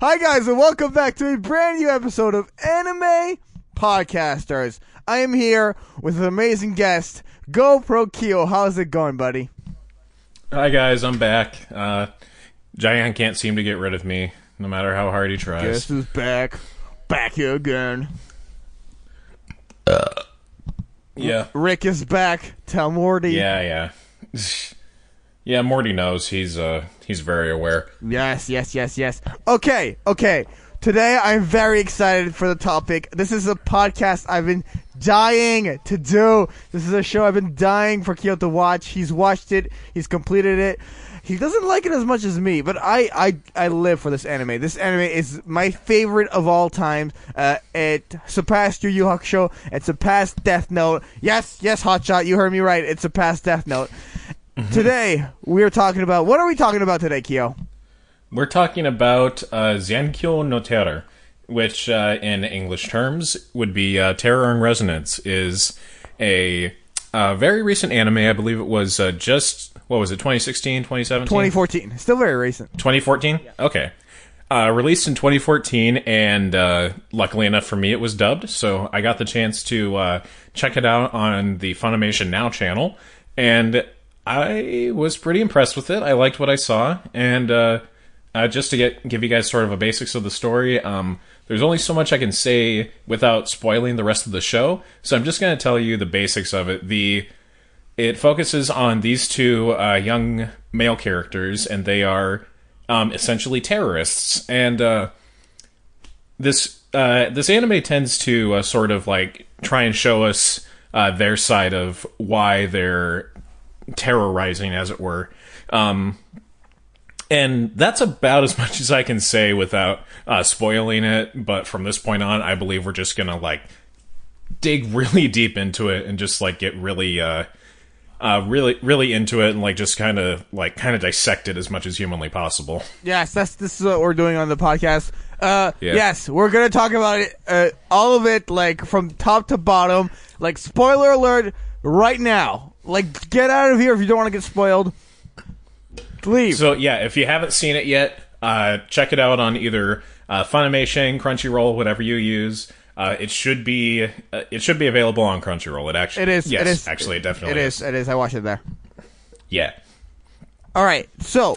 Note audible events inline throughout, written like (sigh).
Hi, guys, and welcome back to a brand new episode of Anime Podcasters. I am here with an amazing guest, GoPro Kyo. How's it going, buddy? Hi guys, I'm back. Uh, Giant can't seem to get rid of me, no matter how hard he tries. Guess who's back? Back here again. Uh, Yeah, Rick is back. Tell Morty. yeah, yeah. (laughs) yeah, Morty knows. He's uh, he's very aware. Yes, yes, yes, yes. Okay, okay. Today I'm very excited for the topic. This is a podcast I've been dying to do. This is a show I've been dying for Kyo to watch. He's watched it. He's completed it. He doesn't like it as much as me, but I, I, I live for this anime. This anime is my favorite of all time. Uh, it surpassed Yu Yu Hakusho. It surpassed Death Note. Yes, yes, Hotshot, you heard me right. It surpassed Death Note. Today we are talking about what are we talking about today, Kyo? We're talking about uh, Zankyo no Terror, which uh, in English terms would be uh, Terror and Resonance, is a uh, very recent anime. I believe it was uh, just, what was it, 2016, 2017? 2014. Still very recent. 2014? Okay. Uh, released in 2014, and uh, luckily enough for me, it was dubbed, so I got the chance to uh, check it out on the Funimation Now channel, and I was pretty impressed with it. I liked what I saw, and uh, uh, just to get give you guys sort of a basics of the story, um, there's only so much I can say without spoiling the rest of the show, so I'm just going to tell you the basics of it. The it focuses on these two uh, young male characters, and they are um, essentially terrorists. And uh, this uh, this anime tends to uh, sort of like try and show us their side of why they're terrorizing, as it were. Um, and that's about as (laughs) much as I can say without uh, spoiling it. But from this point on, I believe we're just gonna like dig (laughs) really deep into it and just like get really uh uh really really into it and like just kind of like kind of dissect it as much as humanly possible Yes, that's this is what we're doing on the podcast. Uh, Yeah. yes, we're gonna talk about it, uh, all of it, like from top to bottom. Like spoiler alert, right now. Like get out of here if you don't want to get spoiled. Leave. so yeah if you haven't seen it yet uh check it out on either uh funimation crunchyroll whatever you use uh, it should be uh, it should be available on Crunchyroll. It actually it is. yes it is. actually it definitely It is. It is. I watched it there. yeah All right, so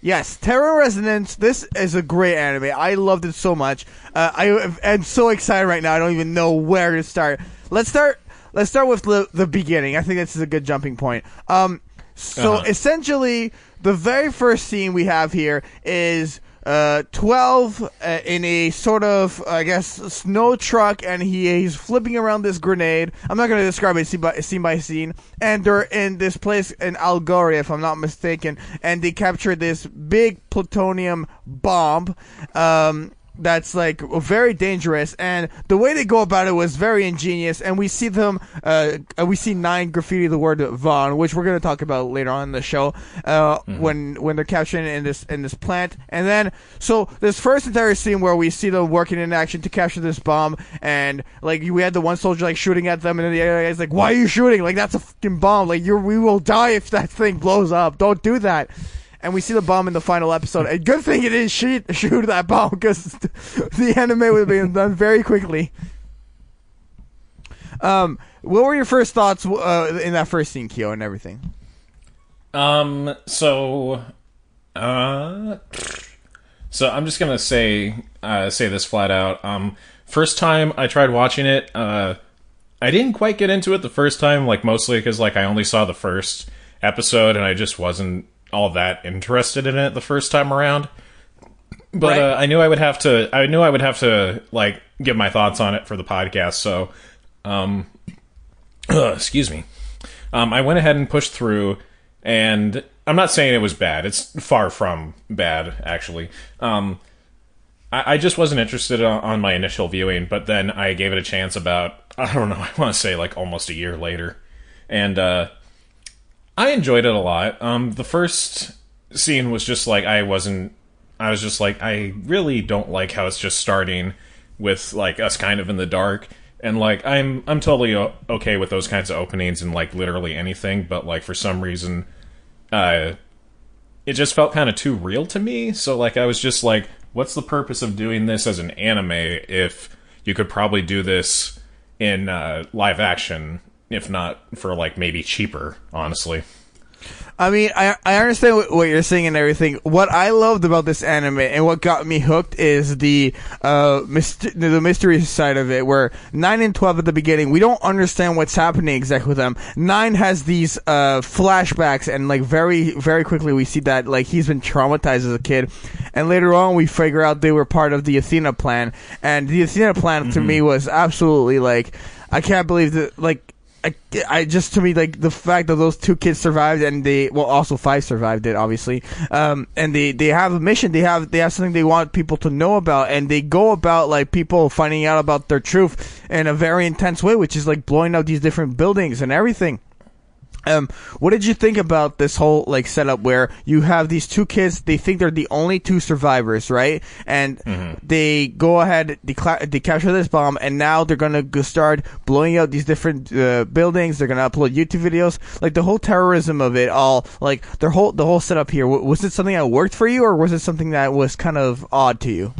yes, Terror Resonance. This is a great anime. I loved it so much. Uh, I am so excited right now. I don't even know where to start. Let's start. Let's start with the, the beginning. I think this is a good jumping point. Um, so Uh-huh. essentially, the very first scene we have here is. Uh, 12 uh, in a sort of, I guess, snow truck, and he he's flipping around this grenade. I'm not going to describe it scene by, scene by scene. And they're in this place in Algoria, if I'm not mistaken, and they capture this big plutonium bomb. Um, that's like very dangerous, and the way they go about it was very ingenious. And we see them, uh, we see nine graffiti the word VON, which we're gonna talk about later on in the show. Uh, when when they're capturing it in this in this plant, and then so this first entire scene where we see them working in action to capture this bomb, and like we had the one soldier like shooting at them, and then the other guy's like, "Why are you shooting? Like that's a fucking bomb! Like you're we will die if that thing blows up. Don't do that." And we see the bomb in the final episode. And good thing it didn't shoot, shoot that bomb because (laughs) the anime would have been done very quickly. Um, what were your first thoughts uh, in that first scene, Kyo, and everything? Um. So, uh, so I'm just gonna say uh, say this flat out. Um, first time I tried watching it, uh, I didn't quite get into it the first time, like mostly because like I only saw the first episode and I just wasn't all that interested in it the first time around. But Right. uh, I knew I would have to. I knew I would have to like give my thoughts on it for the podcast. So, um, (clears throat) excuse me. Um, I went ahead and pushed through, and I'm not saying it was bad. It's far from bad, actually. Um, I, I just wasn't interested on, on my initial viewing, but then I gave it a chance about I don't know. (laughs) I want to say like almost a year later, and uh, I enjoyed it a lot. Um, the first scene was just like I wasn't. I was just like I really don't like how it's just starting with like us kind of in the dark and like I'm I'm totally okay with those kinds of openings and like literally anything, but like for some reason, uh, it just felt kind of too real to me. So like I was just like what's the purpose of doing this as an anime if you could probably do this in uh, live action, if not for like maybe cheaper, honestly. I mean, I I understand what, what you're saying and everything. What I loved about this anime and what got me hooked is the uh myst- the mystery side of it. Where nine and twelve at the beginning, we don't understand what's happening exactly with them. Nine has these uh flashbacks, and like very very quickly we see that like he's been traumatized as a kid, and later on we figure out they were part of the Athena plan, and the Athena plan to me was absolutely like I can't believe that like I, I just to me like the fact that those two kids survived and they well also five survived it obviously. Um and they they have a mission. They have they have something they want people to know about. And they go about like people finding out about their truth in a very intense way which is like blowing up these different buildings and everything um, what did you think about this whole like setup where you have these two kids? They think they're the only two survivors, right? And they go ahead, they, cla- they capture this bomb, and now they're gonna go start blowing out these different uh, buildings. They're gonna upload YouTube videos, like the whole terrorism of it all. Like their whole the whole setup here. W- was it something that worked for you, or was it something that was kind of odd to you?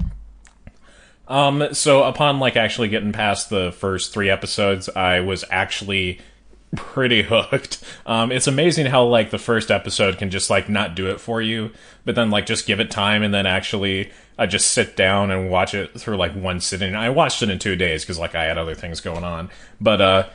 Um, so upon like actually getting past the first three episodes, I was actually pretty (laughs) hooked. Um, it's amazing how like the first episode can just like not do it for you, but then like just give it time and then actually I just sit down and watch it through like one sitting. I watched it in two days because like I had other things going on, but uh,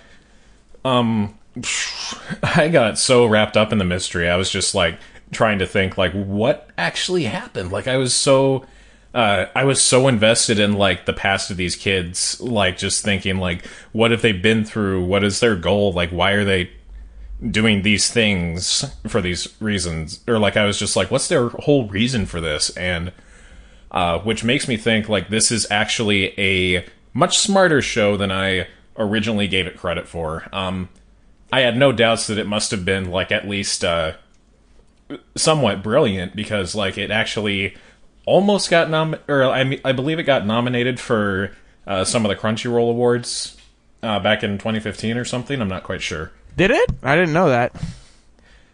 um, (sighs) I got so wrapped up in the mystery. I was just like trying to think like what actually happened. Like I was so uh, I was so invested in like the past of these kids, like just thinking like, what have they been through? What is their goal? Like, why are they doing these things for these reasons? Or like, I was just like, what's their whole reason for this? And uh, which makes me think like this is actually a much smarter show than I originally gave it credit for. Um, I had no doubts that it must have been like at least uh, somewhat brilliant because like it actually almost got nom or I I believe it got nominated for uh, some of the Crunchyroll awards uh, back in 2015 or something. I'm not quite sure. Did it? I didn't know that.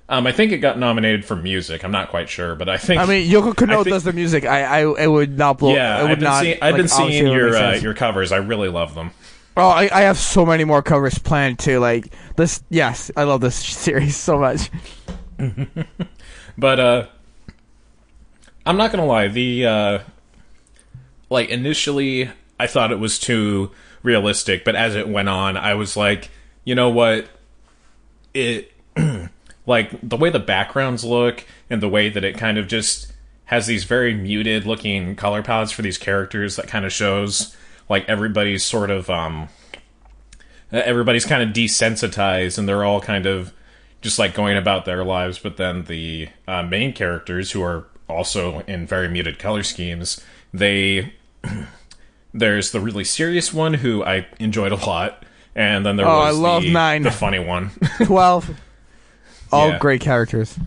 Um, I think it got nominated for music. I'm not quite sure, but I think I mean, Yoko Kanno think- does the music. I, I, it would not blow. yeah, it would I've been, not. seeing, I've like, been seeing obviously it would your uh, your covers. I really love them. Oh, I, I have so many more covers planned too. Like this, yes, I love this series so much. (laughs) But uh I'm not gonna lie, the uh like initially I thought it was too realistic, but as it went on, I was like, you know what? It (clears throat) like the way the backgrounds look and the way that it kind of just has these very muted looking color palettes for these characters that kind of shows like everybody's sort of um everybody's kind of desensitized and they're all kind of just like going about their lives but then the uh, main characters who are also in very muted color schemes they (clears throat) there's the really serious one who i enjoyed a lot and then there Oh, I was love the, Nine. the funny one (laughs) Twelve, all Yeah. great characters.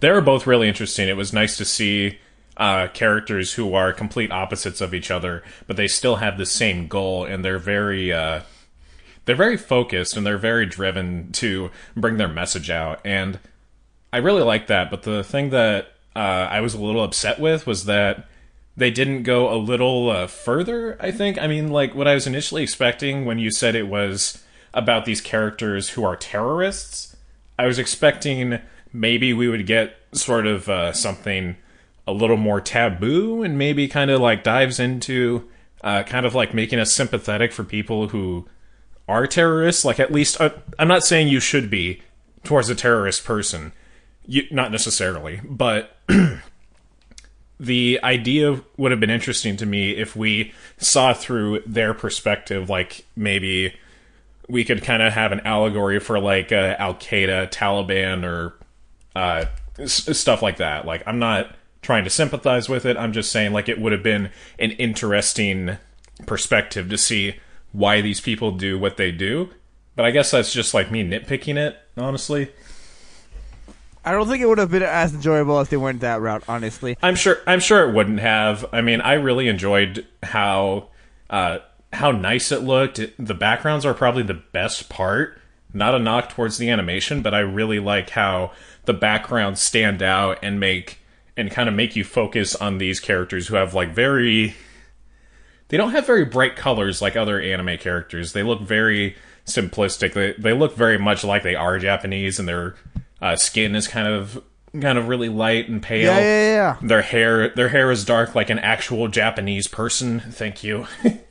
they were both really interesting. It was nice to see uh, characters who are complete opposites of each other, but they still have the same goal, and they're very uh, they're very focused and they're very driven to bring their message out. And I really like that. But the thing that uh, I was a little upset with was that they didn't go a little uh, further. I think. I mean, like what I was initially expecting when you said it was about these characters who are terrorists. I was expecting maybe we would get sort of uh, something a little more taboo and maybe kind of like dives into uh, kind of like making us sympathetic for people who are terrorists. Like at least uh, I'm not saying you should be towards a terrorist person, you, not necessarily, but (clears throat) the idea would have been interesting to me if we saw through their perspective, like maybe we could kind of have an allegory for like uh, Al Qaeda, Taliban, or uh, s- stuff like that. Like, I'm not trying to sympathize with it. I'm just saying, like, it would have been an interesting perspective to see why these people do what they do. But I guess that's just like me nitpicking it, honestly. I don't think it would have been as enjoyable if they went that route. Honestly, I'm sure. I'm sure it wouldn't have. I mean, I really enjoyed how uh, how nice it looked. The backgrounds are probably the best part. Not a knock towards the animation, but I really like how the backgrounds stand out and make and kind of make you focus on these characters who have like very they don't have very bright colors like other anime characters. They look very simplistic. They they look very much like they are Japanese, and their uh, skin is kind of kind of really light and pale. Yeah, yeah, yeah. Their hair their hair is dark like an actual Japanese person. Thank you. (laughs)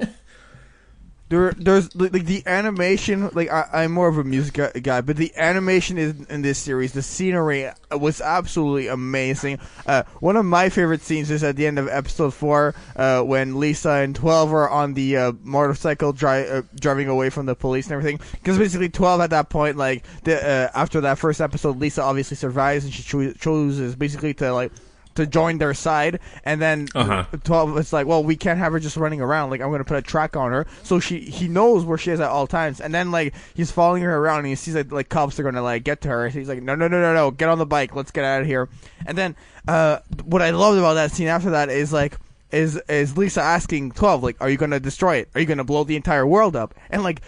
There, there's like the animation. Like I, I'm more of a music guy, but the animation is in this series. The scenery was absolutely amazing. Uh, one of my favorite scenes is at the end of episode four, uh, when Lisa and Twelve are on the uh, motorcycle dri- uh, driving away from the police and everything. Because basically, Twelve at that point, like the, uh, after that first episode, Lisa obviously survives and she cho- chooses basically to like to join their side, and then Uh-huh. twelve it's like, well, we can't have her just running around. Like I'm gonna put a track on her, so she he knows where she is at all times. And then like he's following her around, and he sees that like cops are gonna like get to her. He's like, no, no, no, no, no, get on the bike, let's get out of here. And then uh, what I loved about that scene after that is like. Is is Lisa asking twelve like, are you gonna destroy it? Are you gonna blow the entire world up? And like,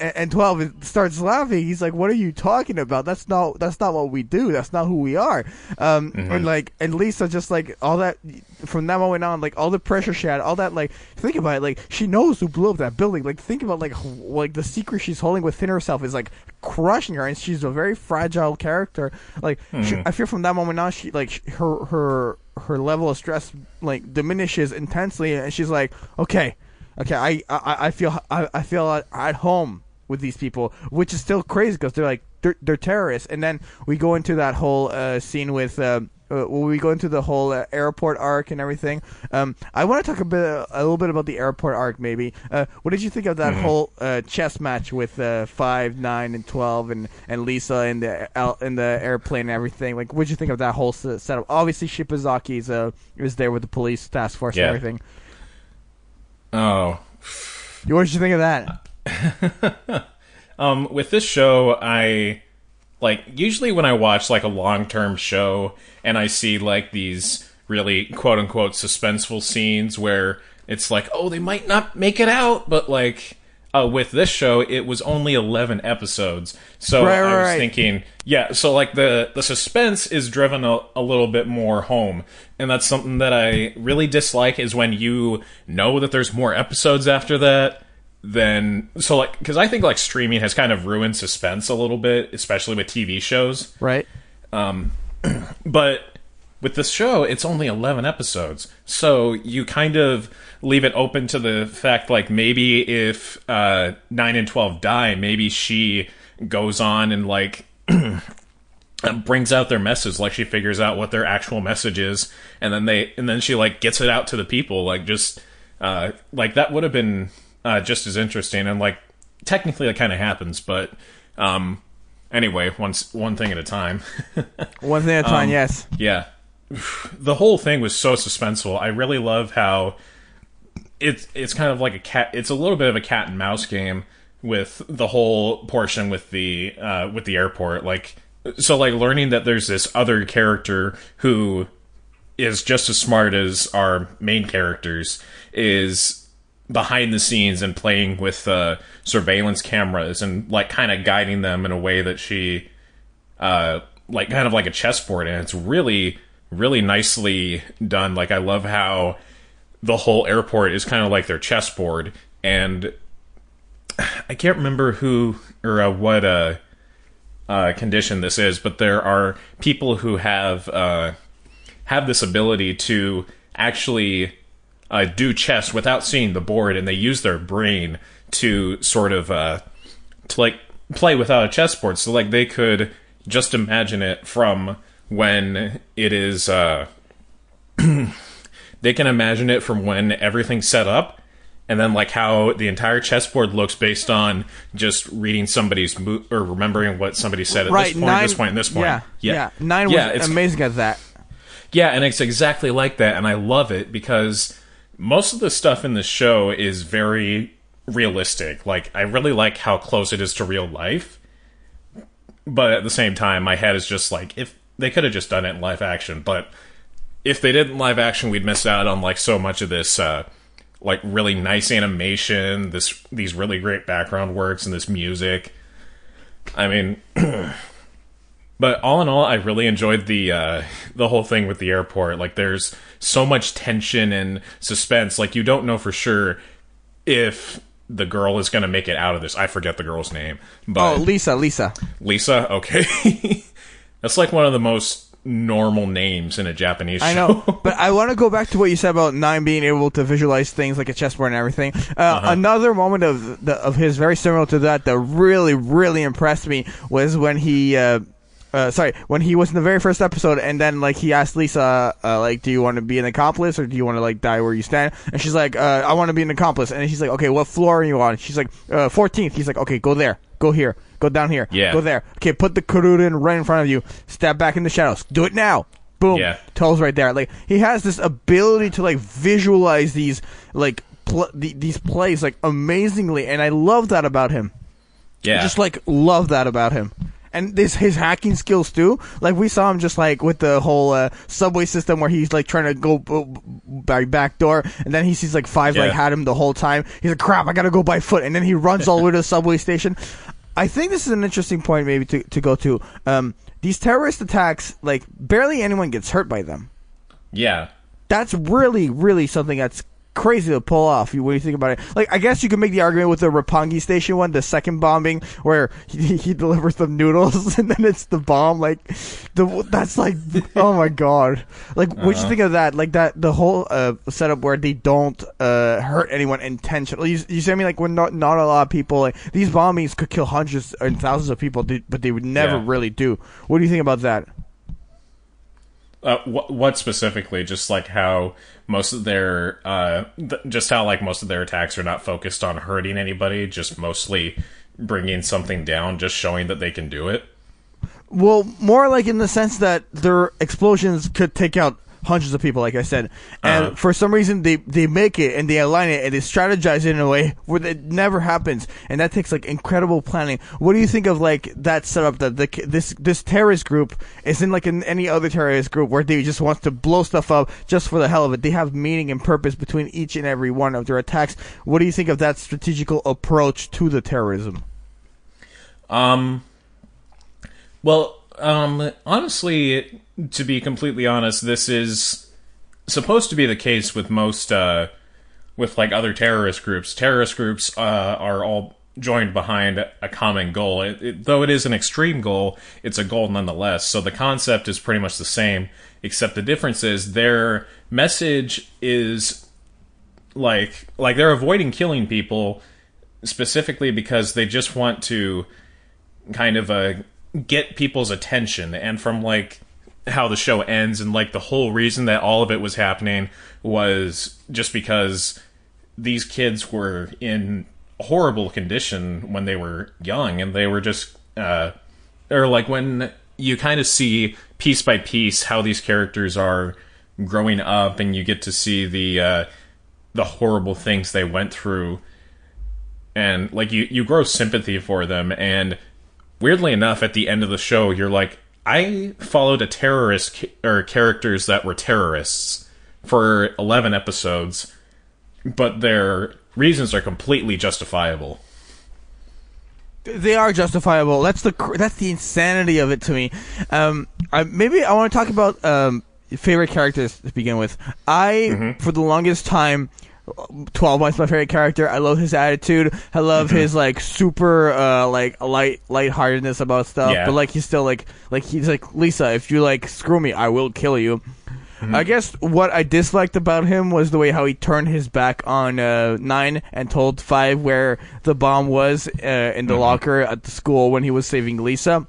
and 12 starts laughing. He's like what are you talking about? That's not that's not what we do. That's not who we are. Um and like and lisa just like all that from that moment on like all the pressure she had all that like think about it like she knows who blew up that building. Like think about like like the secret she's holding within herself is like crushing her and she's a very fragile character. Like she, i feel from that moment on she like her her her level of stress like diminishes intensely and she's like okay okay, I I, I feel I, I feel at, at home with these people, which is still crazy because they're like they're, they're terrorists. And then we go into that whole uh, scene with. Um, uh, when we go into the whole uh, airport arc and everything, um, I want to talk a bit, a little bit about the airport arc. Maybe, uh, what did you think of that whole uh, chess match with uh, five, nine, and twelve, and, and Lisa in the in the airplane and everything? Like, what did you think of that whole setup? Obviously, Shibazaki's uh, was there with the police task force Yeah. and everything. Oh, What did you think of that? (laughs) Um, with this show, I like usually when I watch like a long term show and I see like these really quote unquote suspenseful scenes where it's like, oh, they might not make it out, but like uh, with this show, it was only eleven episodes, so Right, I was right, thinking, yeah, so like the the suspense is driven a, a little bit more home, and that's something that I really dislike is when you know that there's more episodes after that then so like because I think like streaming has kind of ruined suspense a little bit, especially with TV shows. Right. (clears throat) But with this show, it's only eleven episodes, so you kind of leave it open to the fact like maybe if uh, nine and twelve die, maybe she goes on and like. (clears throat) brings out their message like she figures out what their actual message is and then they and then she like gets it out to the people like just uh like that would have been uh just as interesting and like technically that kind of happens but um anyway once one thing at a time. (laughs) One thing at a time, yes. yeah. The whole thing was so suspenseful. I really love how it's it's kind of like a cat it's a little bit of a cat and mouse game with the whole portion with the uh with the airport. Like so like learning that there's this other character who is just as smart as our main characters is behind the scenes and playing with uh surveillance cameras and like kind of guiding them in a way that she uh like kind of like a chessboard. And it's really really nicely done. Like i love how the whole airport is kind of like their chessboard. And (sighs) i can't remember who or uh, what uh uh, condition this is, but there are people who have uh, have this ability to actually uh, do chess without seeing the board, and they use their brain to sort of uh, to like play without a chessboard. So like they could just imagine it from when it is. Uh, (clears throat) they can imagine it from when everything's set up and then like how the entire chessboard looks based on just reading somebody's mo- or remembering what somebody said at Right. this point, nine, this point, and this point. Yeah. yeah, Nine yeah, was it's, amazing at that. yeah, and it's exactly like that, and I love it because most of the stuff in the show is very realistic. Like I really like how close it is to real life, but at the same time, my head is just like if they could have just done it in live action, but if they did not live action, we'd miss out on like so much of this. Uh, like really nice animation, this these really great background works and this music. I mean, (clears throat) But all in all, I really enjoyed the uh, the whole thing with the airport. Like, there's so much tension and suspense. Like, you don't know for sure if the girl is going to make it out of this. I forget the girl's name, but Oh, Lisa, Lisa. Lisa. Okay, (laughs) that's like one of the most normal names in a Japanese show. I know, but I want to go back to what you said about Nine being able to visualize things like a chessboard and everything. Uh, Uh-huh. Another moment of the, of his very similar to that that really really impressed me was when he. Uh, uh, sorry, when he was in the very first episode, and then like he asked Lisa, uh, like, "Do you want to be an accomplice, or do you want to like die where you stand?" And she's like, uh, "I want to be an accomplice." And he's like, "Okay, what floor are you on?" She's like, uh, "14th." He's like, "Okay, go there, go here, go down here, Yeah. go there." Okay, put the Kuruden right in front of you. Step back in the shadows. Do it now. Boom. Yeah. Tells right there. Like he has this ability to like visualize these like pl- the, these plays like amazingly, and I love that about him. yeah, Just like love that about him. And this his hacking skills too. Like we saw him just like with the whole uh, subway system where he's like trying to go by back door, and then he sees like five like had him the whole time. He's like, "Crap, I gotta go by foot," and then he runs all the way to the subway station. I think this is an interesting point maybe to to go to. Um, these terrorist attacks, like barely anyone gets hurt by them yeah. that's really, really something that's crazy to pull off when you think about it. Like, I guess you could make the argument with the Roppongi Station one, the second bombing, where (laughs) he, he delivers the noodles (laughs) and then it's the bomb. Like, the that's like, (laughs) oh my god. Like, what you think of that? Like that, the whole uh, setup where they don't uh, hurt anyone intentionally. You, you see what I mean? Like, when not not a lot of people like these bombings could kill hundreds and thousands of people, but they would never Yeah. really do. What do you think about that? Uh, what, what specifically? Just like how most of their, uh, th- just how like most of their attacks are not focused on hurting anybody, just mostly bringing something down, just showing that they can do it. Well, more like in the sense that their explosions could take out hundreds of people, like I said, and Uh-huh. for some reason they they make it and they align it and they strategize it in a way where it never happens, and that takes like incredible planning. What do you think of like that setup that the this this terrorist group isn't like in any other terrorist group where they just want to blow stuff up just for the hell of it? They have meaning and purpose between each and every one of their attacks. What do you think of that strategical approach to the terrorism? Um, well, um, honestly, to be completely honest, this is supposed to be the case with most, uh, with like other terrorist groups. Terrorist groups, uh, are all joined behind a common goal. It, it, though it is an extreme goal, it's a goal nonetheless. So the concept is pretty much the same, except the difference is their message is like, like they're avoiding killing people specifically because they just want to kind of uh, get people's attention and from like how the show ends and like the whole reason that all of it was happening was just because these kids were in horrible condition when they were young and they were just uh or like when you kind of see piece by piece how these characters are growing up and you get to see the uh the horrible things they went through. And like you you grow sympathy for them and weirdly enough at the end of the show you're like i followed a terrorist ca- or characters that were terrorists for 11 episodes but their reasons are completely justifiable They are justifiable. That's the that's the insanity of it to me. Um, I, maybe I want to talk about um, favorite characters to begin with. I, for the longest time, Twelve Months my favorite character. I love his attitude. I love his like super uh, like light lightheartedness about stuff. Yeah. But like he's still like like he's like Lisa. If you like screw me, I will kill you. I guess what I disliked about him was the way how he turned his back on uh, Nine and told Five where the bomb was uh, in the locker at the school when he was saving Lisa.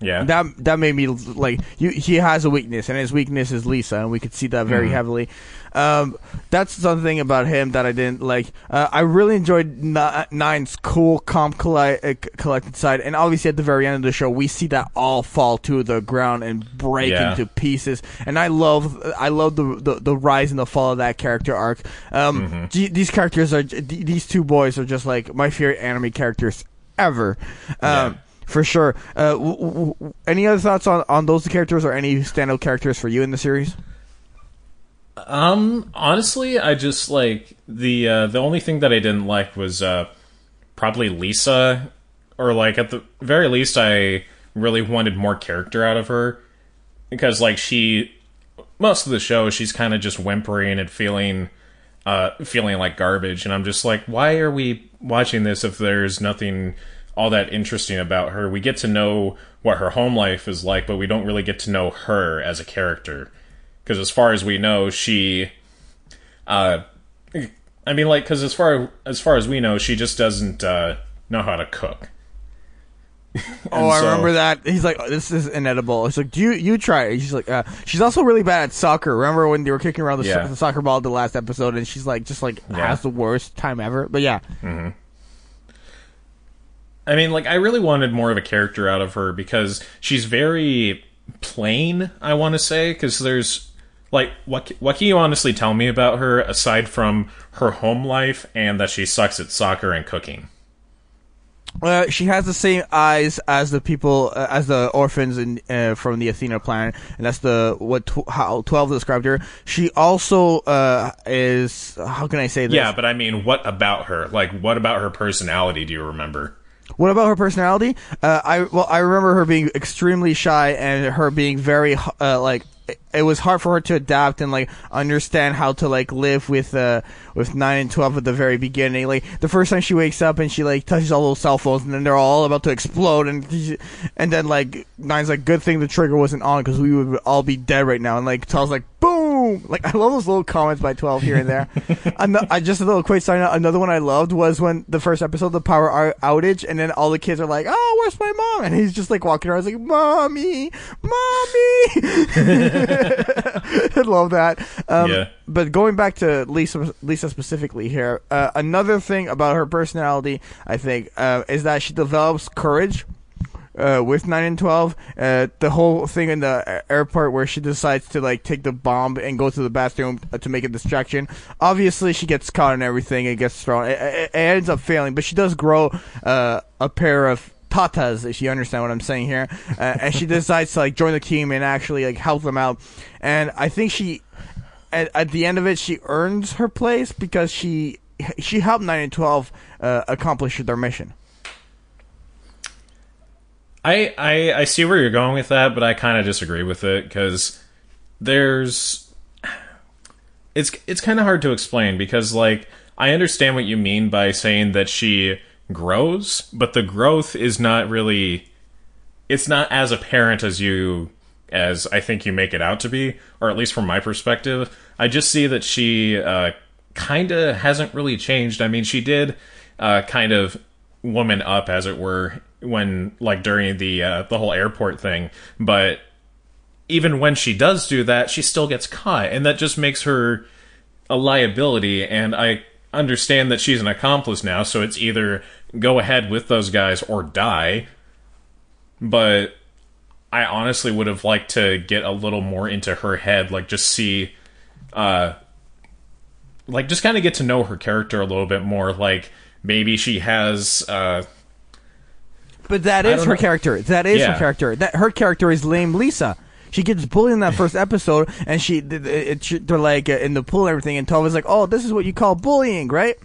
yeah That that made me like you, he has a weakness and his weakness is Lisa and we could see that very heavily. Um, that's something about him that I didn't like. Uh, I really enjoyed Ni- Nine's cool, calm, colli- uh, collected side, and obviously at the very end of the show, we see that all fall to the ground and break Yeah. into pieces. And I love, I love the, the the rise and the fall of that character arc. Um, g- these characters are, d- these two boys are just like my favorite anime characters ever. Um, Yeah. For sure. Uh, w- w- w- any other thoughts on, on those characters or any standout characters for you in the series? Um, honestly, I just like the uh, the only thing that I didn't like was uh, probably Lisa, or like at the very least, I really wanted more character out of her because like she most of the show she's kind of just whimpering and feeling uh feeling like garbage and I'm just like why are we watching this if there's nothing all that interesting about her? We get to know what her home life is like but we don't really get to know her as a character because as far as we know she uh I mean like cuz as far as far as we know she just doesn't uh know how to cook (laughs) Oh, I so- remember that. He's like, oh, "This is inedible." He's like, "Do you you try it?" She's like, uh, "She's also really bad at soccer." Remember when they were kicking around the, so- the soccer ball the last episode, and she's like, just like Yeah. has the worst time ever. But yeah, I mean, like, I really wanted more of a character out of her because she's very plain. I want to say because there's like, what what can you honestly tell me about her aside from her home life and that she sucks at soccer and cooking? uh, she has the same eyes as the people uh, as the orphans in uh, from the Athena planet, and that's the what tw- how twelve described her. She also uh, is how can I say this? Yeah, but I mean, what about her? Like, what about her personality do you remember? What about her personality? Uh, I well, I remember her being extremely shy and her being very uh, like it- was hard for her to adapt and like understand how to like live with uh with nine and twelve at the very beginning. Like the first time she wakes up and she like touches all those cell phones and then they're all about to explode and and then like nine's like good thing the trigger wasn't on because we would all be dead right now and like twelve's like boom like I love those little comments by twelve here and there. (laughs) I just a little quick sign out. Another one I loved was when the first episode the power ou- outage and then all the kids are like oh where's my mom and he's just like walking around he's like mommy mommy. I (laughs) (laughs) love that. Um, Yeah. But going back to Lisa, Lisa specifically here, uh, another thing about her personality, I think, uh, is that she develops courage. Uh, with nine and twelve, uh, the whole thing in the airport where she decides to like take the bomb and go to the bathroom uh, to make a distraction. Obviously, she gets caught and everything and gets thrown. It, it, it ends up failing, but she does grow uh, a pair of tatas, if you understand what I'm saying here. Uh, and she (laughs) decides to like join the team and actually like help them out. And I think she, at, at the end of it, she earns her place because she she helped nine and twelve uh, accomplish their mission. I, I I see where you're going with that, but I kind of disagree with it because there's it's it's kind of hard to explain because like I understand what you mean by saying that she grows, but the growth is not really it's not as apparent as you as I think you make it out to be, or at least from my perspective. I just see that she uh, kind of hasn't really changed. I mean, she did uh, kind of woman up, as it were, when like during the uh, the whole airport thing, but even when she does do that, she still gets caught, and that just makes her a liability. And I understand that she's an accomplice now, so it's either go ahead with those guys or die. But I honestly would have liked to get a little more into her head, like just see, uh, like just kind of get to know her character a little bit more. Like maybe she has, uh, But that is her know. character. That is her character. That her character is lame Lisa. She gets bullied in that first episode, and she th- it, they're like uh, in the pool and everything, and Tova is like, "Oh, this is what you call bullying, right?"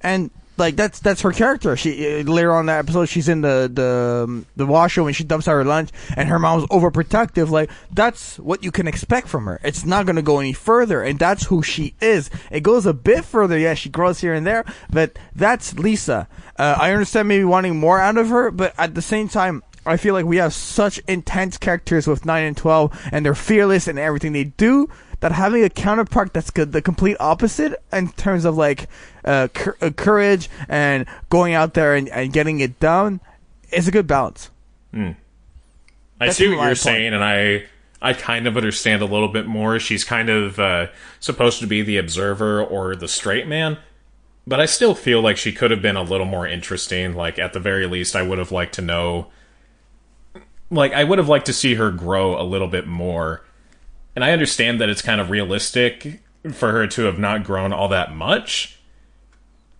And like that's that's her character. She uh, later on that episode, she's in the the um, the washroom and she dumps out her lunch, and her mom's overprotective. Like that's what you can expect from her. It's not going to go any further, and that's who she is. It goes a bit further. Yeah, she grows here and there, but that's Lisa. Uh, I understand maybe wanting more out of her, but at the same time. I feel like we have such intense characters with 9 and 12, and they're fearless in everything they do, that having a counterpart that's good, the complete opposite in terms of like uh, cur- uh, courage and going out there and, and getting it done is a good balance. I That's see what you're point. saying, and I I kind of understand a little bit more. She's kind of uh, supposed to be the observer or the straight man, but I still feel like she could have been a little more interesting. Like at the very least, I would have liked to know. Like I would have liked to see her grow a little bit more. And I understand that it's kind of realistic for her to have not grown all that much.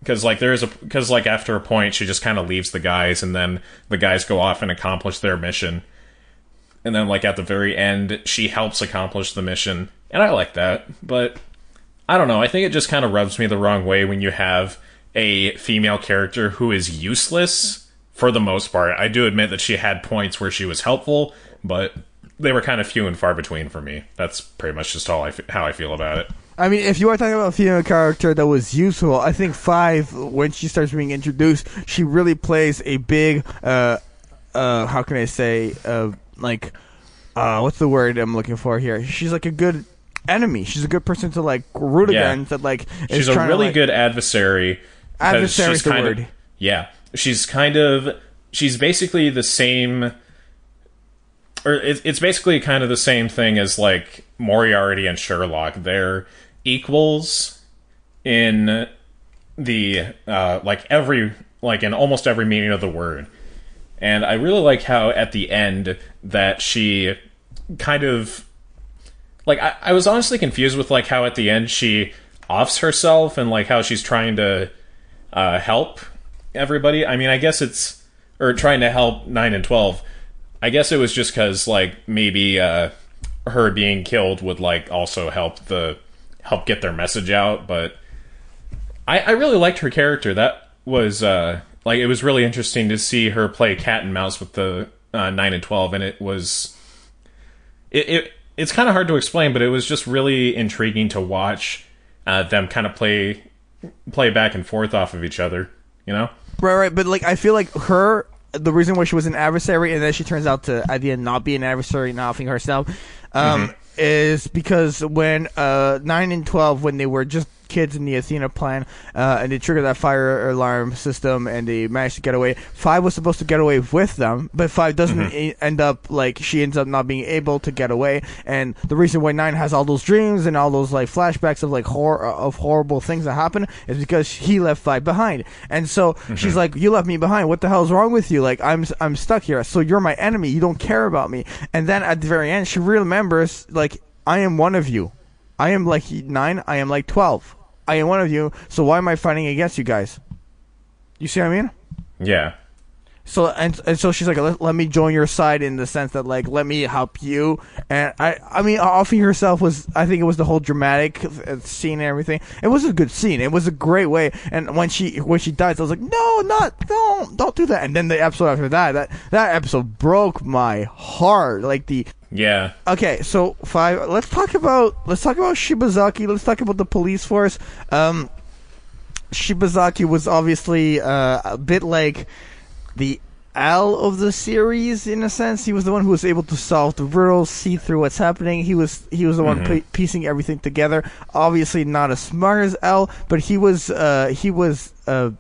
Because like there is a because like after a point she just kind of leaves the guys and then the guys go off and accomplish their mission and then like at the very end she helps accomplish the mission and i like that but i don't know i think it just kind of rubs me the wrong way when you have a female character who is useless for the most part. I do admit that she had points where she was helpful, but they were kind of few and far between for me. That's pretty much just all I f- how I feel about it. I mean, if you are talking about a female character that was useful, I think five when she starts being introduced, she really plays a big, uh, uh, how can I say, uh, like, uh, what's the word I'm looking for here? She's like a good enemy. She's a good person to like root Yeah. against. That like is She's a trying to, really like- good adversary. Adversary's she's the kind word. Of, yeah, she's kind of she's basically the same, or it, it's basically kind of the same thing as like Moriarty and Sherlock. They're equals in the uh, like every like in almost every meaning of the word. And I really like how at the end that she kind of like I, I was honestly confused with like how at the end she offs herself and like how she's trying to uh, help everybody. I mean, I guess it's or trying to help nine and twelve. I guess it was just because like maybe uh, her being killed would like also help the help get their message out. But I, I really liked her character. That was uh, like it was really interesting to see her play cat and mouse with the uh, nine and twelve, and it was it, it it's kind of hard to explain, but it was just really intriguing to watch uh, them kind of play play back and forth off of each other. You know? Right, right. But like, I feel like her, the reason why she was an adversary, and then she turns out to at the end not be an adversary, not offing herself, um, Mm-hmm. is because when uh, nine and twelve, when they were just kids in the Athena plan, uh, and they trigger that fire alarm system, and they managed to get away. Five was supposed to get away with them, but five doesn't Mm-hmm. e- end up like she ends up not being able to get away. And the reason why nine has all those dreams and all those like flashbacks of like horror of horrible things that happen is because he left five behind. And so Mm-hmm. she's like, "You left me behind. What the hell is wrong with you? Like I'm I'm stuck here. So you're my enemy. You don't care about me." And then at the very end, she remembers like I am one of you. I am like nine. I am like twelve. I am one of you. So why am I fighting against you guys? You see what I mean? Yeah. So and, and so she's like, let, let me join your side in the sense that like let me help you. And I I mean, offing herself was I think it was the whole dramatic uh, scene and everything. It was a good scene. It was a great way. And when she when she dies, I was like, no, not don't don't do that. And then the episode after that, that that episode broke my heart. Like the Yeah. Okay, so five. Let's talk about let's talk about Shibazaki. Let's talk about the police force. Um, Shibazaki was obviously uh, a bit like the L of the series in a sense. He was the one who was able to solve the riddles, see through what's happening. He was he was the one Mhm. pi- piecing everything together. Obviously, not as smart as L, but he was uh, he was. Uh,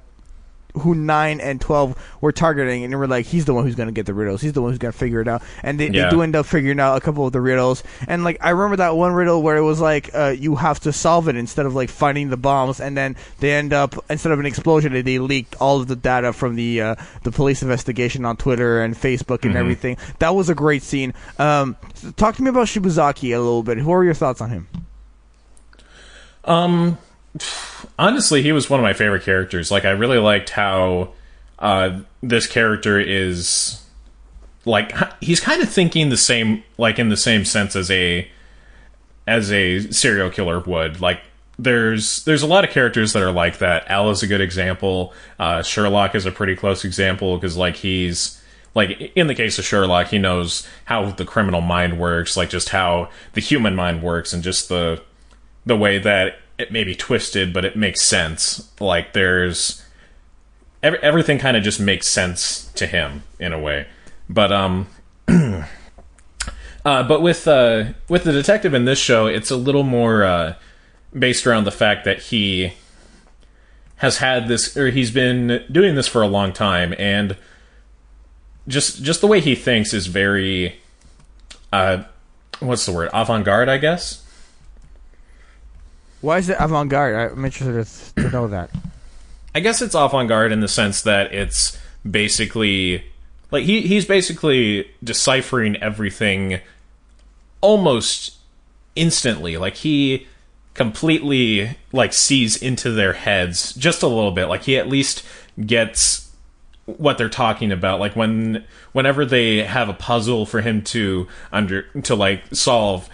who nine and twelve were targeting, and they were like, he's the one who's gonna get the riddles. He's the one who's gonna figure it out. And they, Yeah. they do end up figuring out a couple of the riddles. And like, I remember that one riddle where it was like, uh, you have to solve it instead of like finding the bombs. And then they end up instead of an explosion, they- they leaked all of the data from the uh, the police investigation on Twitter and Facebook and Mhm. everything. That was a great scene. Um, so talk to me about Shibazaki a little bit. Who are your thoughts on him? Um, honestly, he was one of my favorite characters. Like, I really liked how uh, this character is like he's kind of thinking the same, like in the same sense as a as a serial killer would. Like, there's there's a lot of characters that are like that. L is a good example. Uh, Sherlock is a pretty close example because like he's like in the case of Sherlock, he knows how the criminal mind works, like just how the human mind works, and just the the way that it may be twisted, but it makes sense. Like there's every, everything kind of just makes sense to him in a way. But um, (clears throat) uh, but with uh, with the detective in this show, it's a little more uh, based around the fact that he has had this, or he's been doing this for a long time, and just just the way he thinks is very uh, what's the word avant garde, I guess. Why is it avant garde? I'm interested to know that. I guess it's avant garde in the sense that it's basically like he he's basically deciphering everything almost instantly. Like he completely like sees into their heads just a little bit. Like he at least gets what they're talking about. Like when whenever they have a puzzle for him to under to like solve,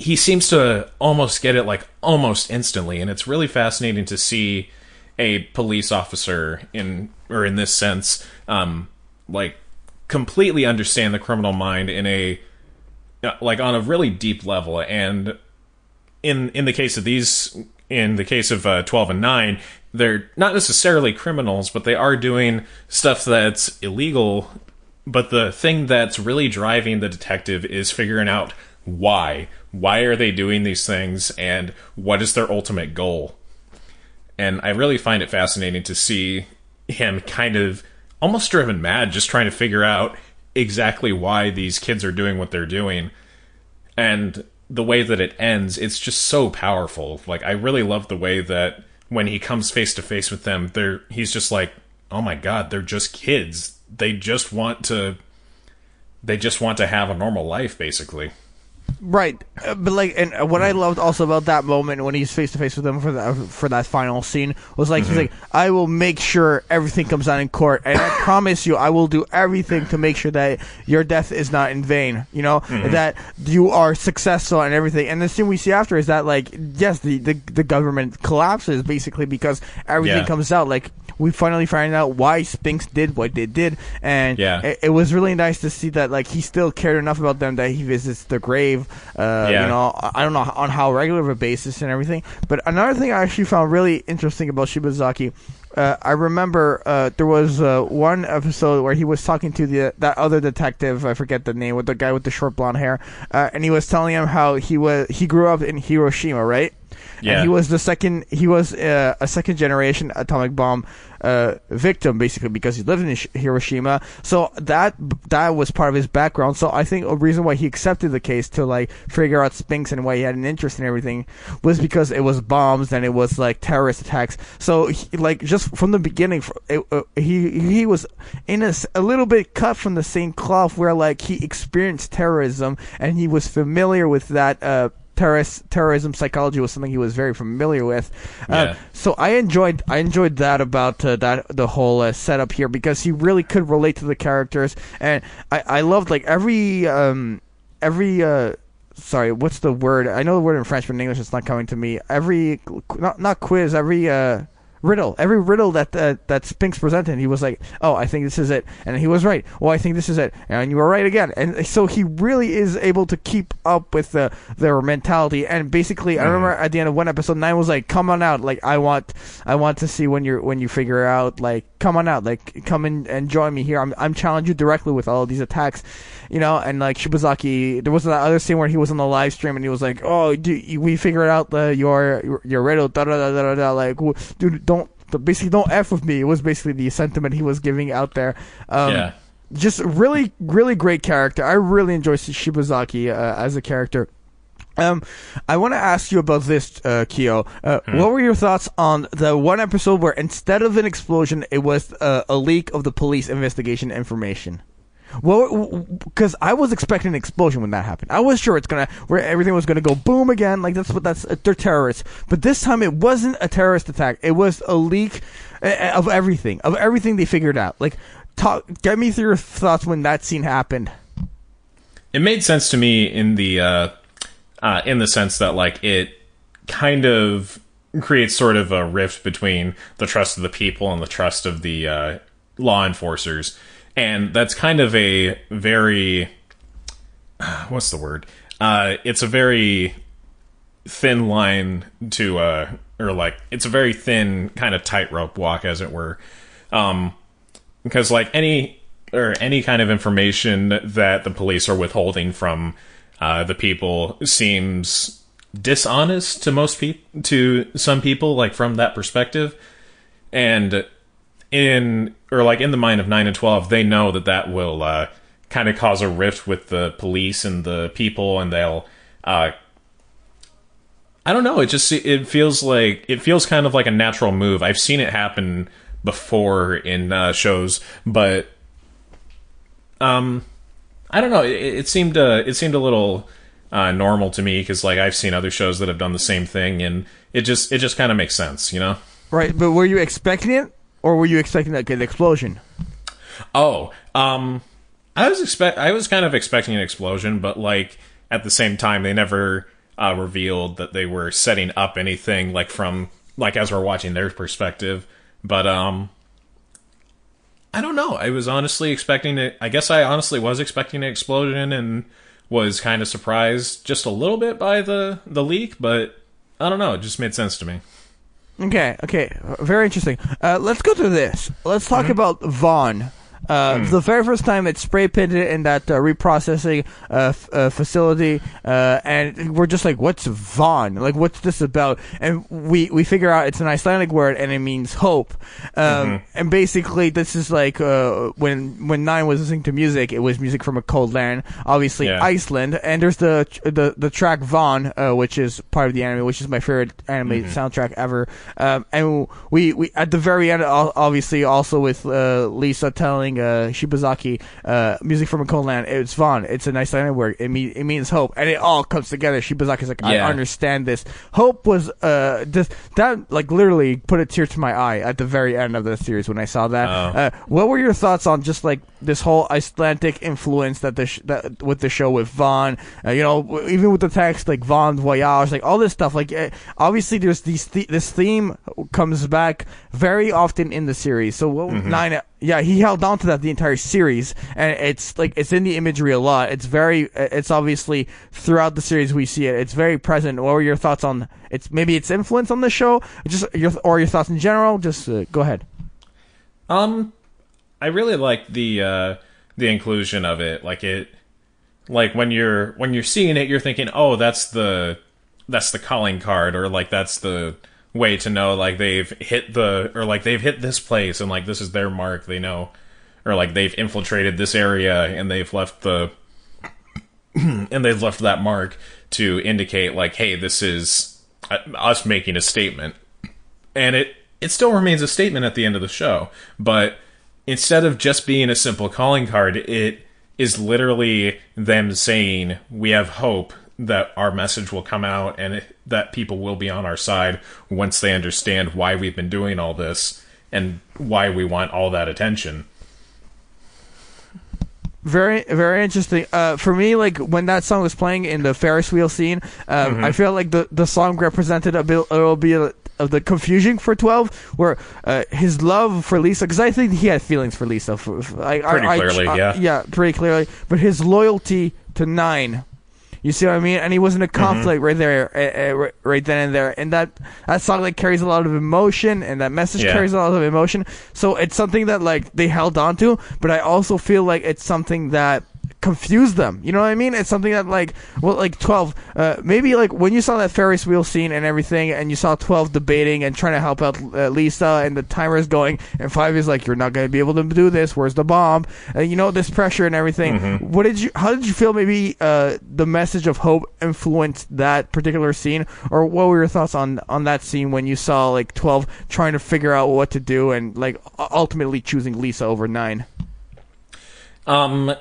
he seems to almost get it like almost instantly, and it's really fascinating to see a police officer in or in this sense, um, like completely understand the criminal mind in a uh, like on a really deep level. And in in the case of these in the case of uh, 12 and 9 they're not necessarily criminals but they are doing stuff that's illegal. But the thing that's really driving the detective is figuring out why? Why are they doing these things? And what is their ultimate goal? And i really find it fascinating to see him kind of almost driven mad just trying to figure out exactly why these kids are doing what they're doing. And the way that it ends it's just so powerful. Like i really love the way that when he comes face to face with them they're he's just like oh my god they're just kids. They just want to they just want to have a normal life basically Right, uh, but like, and uh, what I loved also about that moment when he's face to face with them for that for that final scene was like he's mm-hmm. like, "I will make sure everything comes out in court, and I (coughs) promise you, I will do everything to make sure that your death is not in vain. You know mm-hmm. that you are successful and everything." And the scene we see after is that like, yes, the the, the government collapses basically because everything Yeah. comes out. Like we finally find out why Sphinx did what they did, and Yeah. it, it was really nice to see that like he still cared enough about them that he visits the grave. Uh, Yeah. You know, I don't know on how regular of a basis and everything. But another thing I actually found really interesting about Shibazaki. Uh, I remember uh, there was uh, one episode where he was talking to the that other detective. I forget the name, with the guy with the short blonde hair, uh, and he was telling him how he was he grew up in Hiroshima, right? Yeah. And he was the second. He was uh, a second generation atomic bomb uh, victim, basically, because he lived in Hiroshima. So that that was part of his background. So I think a reason why he accepted the case to like figure out Sphinx and why he had an interest in everything was because it was bombs and it was like terrorist attacks. So he, like just from the beginning, it, uh, he he was in a little bit cut from the same cloth where like he experienced terrorism and he was familiar with that. Uh, terrorist terrorism psychology was something he was very familiar with. Uh, Yeah. so I enjoyed I enjoyed that about uh, that the whole uh, setup here because he really could relate to the characters and I I loved like every um every uh sorry what's the word I know the word in French but in English it's not coming to me every not not quiz every uh riddle every riddle that uh, that Sphinx presented he was like oh I think this is it. And he was right. Oh I think this is it. And you were right again. And so he really is able to keep up with the their mentality. And basically I remember at the end of one episode nine was like come on out. Like I want I want to see when you're when you figure out like come on out. Like come in and join me here. I'm I'm challenging you directly with all of these attacks you know and like Shibazaki there was that other scene where he was on the live stream and he was like oh dude, we figured out the your your- riddle da da da da da, like dude don't basically don't f with me it was basically the sentiment he was giving out there um, yeah just really, really great character. I really enjoy Shibazaki uh, as a character. Um, I want to ask you about this, uh, Kyo. Uh, What were your thoughts on the one episode where instead of an explosion, it was uh, a leak of the police investigation information? Well, because I was expecting an explosion when that happened. I was sure it's gonna, where everything was gonna go boom again. Like that's what that's they're terrorists. But this time it wasn't a terrorist attack. It was a leak of everything, of everything they figured out. Like, talk, get me through your thoughts when that scene happened. it made sense to me in the uh, uh, in the sense that like it kind of creates sort of a rift between the trust of the people and the trust of the uh, law enforcers, and that's kind of a very (sighs) what's the word? Uh, it's a very thin line to uh, or like it's a very thin kind of tightrope walk, as it were. Um, because like any or any kind of information that the police are withholding from uh, the people seems dishonest to most people to some people like from that perspective and in or like in the mind of 9 and 12 they know that that will uh, kind of cause a rift with the police and the people and they'll uh, I don't know. It just it feels like it feels kind of like a natural move. I've seen it happen before in uh, shows, but um, I don't know. It, it seemed uh, it seemed a little uh, normal to me because like I've seen other shows that have done the same thing, and it just it just kind of makes sense, you know. Right, but were you expecting it, or were you expecting like an explosion? Oh, um, I was expect I was kind of expecting an explosion, but like at the same time, they never uh, revealed that they were setting up anything like from like as we're watching their perspective. But um, I don't know. I was honestly expecting it. I guess I honestly was expecting an explosion and was kind of surprised just a little bit by the the leak, but I don't know. It just made sense to me. Okay, okay, very interesting. Uh, let's go through this. Let's talk about VON. Uh, Hmm. The very first time it's spray painted in that uh, reprocessing uh, f- uh, facility, uh, and we're just like, "What's VON? Like, what's this about?" And we we figure out it's an Icelandic word and it means hope. Um, Mm-hmm. And basically, this is like uh, when when Nine was listening to music, it was music from a cold land, obviously Yeah. Iceland. And there's the the the track VON, uh, which is part of the anime, which is my favorite anime Mm-hmm. soundtrack ever. Um, and we, we at the very end, obviously, also with uh, Lisa telling uh, Shibazaki, uh, music from a cold land. It's VON. It's an Icelandic word. It mean it means hope, and it all comes together. Shibazaki's like, I Yeah. understand this. Hope was uh just that like literally put a tear to my eye at the very end of the series when I saw that. Oh. Uh, what were your thoughts on just like this whole Icelandic influence that the sh- that with the show with VON? Uh, you know, w- even with the text like Vaughn Voyage, like all this stuff. Like uh, obviously, there's these th- this theme comes back very often in the series. So what nine? Yeah, he held on to that the entire series, and it's like it's in the imagery a lot. It's very, it's obviously throughout the series we see it. It's very present. What were your thoughts on its maybe its influence on the show? Just your or your thoughts in general? Just uh, go ahead. Um, I really like the uh, the inclusion of it. Like it, like when you're when you're seeing it, you're thinking, oh, that's the that's the calling card, or like that's the way to know like they've hit the or like they've hit this place and like this is their mark. They know, or like they've infiltrated this area and they've left the (clears throat) and they've left that mark to indicate like, hey, this is uh, us making a statement and it it still remains a statement at the end of the show but instead of just being a simple calling card it is literally them saying we have hope that our message will come out and it, that people will be on our side once they understand why we've been doing all this and why we want all that attention Very, very interesting. Uh, for me, like when that song was playing in the Ferris wheel scene, um, I feel like the the song represented a bit, a little bit of the confusion for Twelve, where uh, his love for Lisa, because I think he had feelings for Lisa. For, for- I, Pretty I, clearly, I- yeah. yeah, pretty clearly. But his loyalty to Nine. You see what I mean? And he was in a Mm-hmm. conflict right there, uh, uh, right- right then and there. And that that song like carries a lot of emotion, and that message Yeah. carries a lot of emotion. So it's something that like they held on to, but I also feel like it's something that confused them. You know what I mean? It's something that like well like 12 uh maybe like when you saw that Ferris wheel scene and everything and you saw 12 debating and trying to help out uh, Lisa and the timer is going and 5 is like you're not going to be able to do this. Where's the bomb? Uh, you know this pressure and everything. What did you how did you feel maybe uh the message of hope influenced that particular scene or what were your thoughts on on that scene when you saw like 12 trying to figure out what to do and like ultimately choosing Lisa over 9? Um,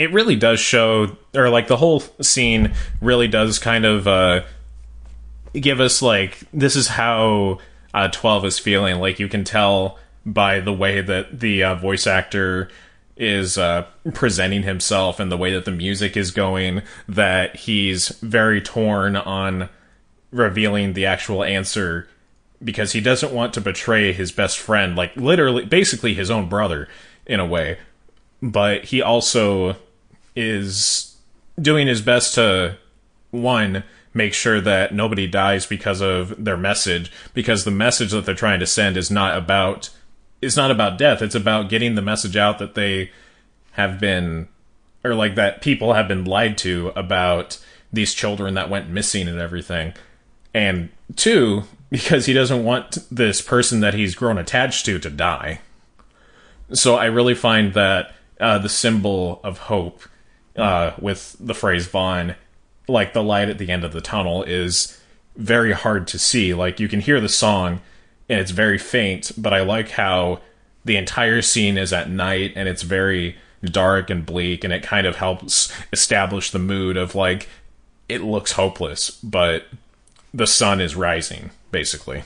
it really does show, or like the whole scene really does kind of uh, give us like this is how uh, Twelve is feeling. Like you can tell by the way that the uh, voice actor is uh, presenting himself and the way that the music is going that he's very torn on revealing the actual answer because he doesn't want to betray his best friend, like literally, basically his own brother in a way. But he also is doing his best to, one, make sure that nobody dies because of their message, because the message that they're trying to send is not about is not about death. It's about getting the message out that they have been or like that people have been lied to about these children that went missing and everything. And two, because he doesn't want this person that he's grown attached to to die. So I really find that uh, the symbol of hope uh, with the phrase VON, like the light at the end of the tunnel, is very hard to see. Like you can hear the song and it's very faint, but I like how the entire scene is at night and it's very dark and bleak and it kind of helps establish the mood of like it looks hopeless, but the sun is rising, basically.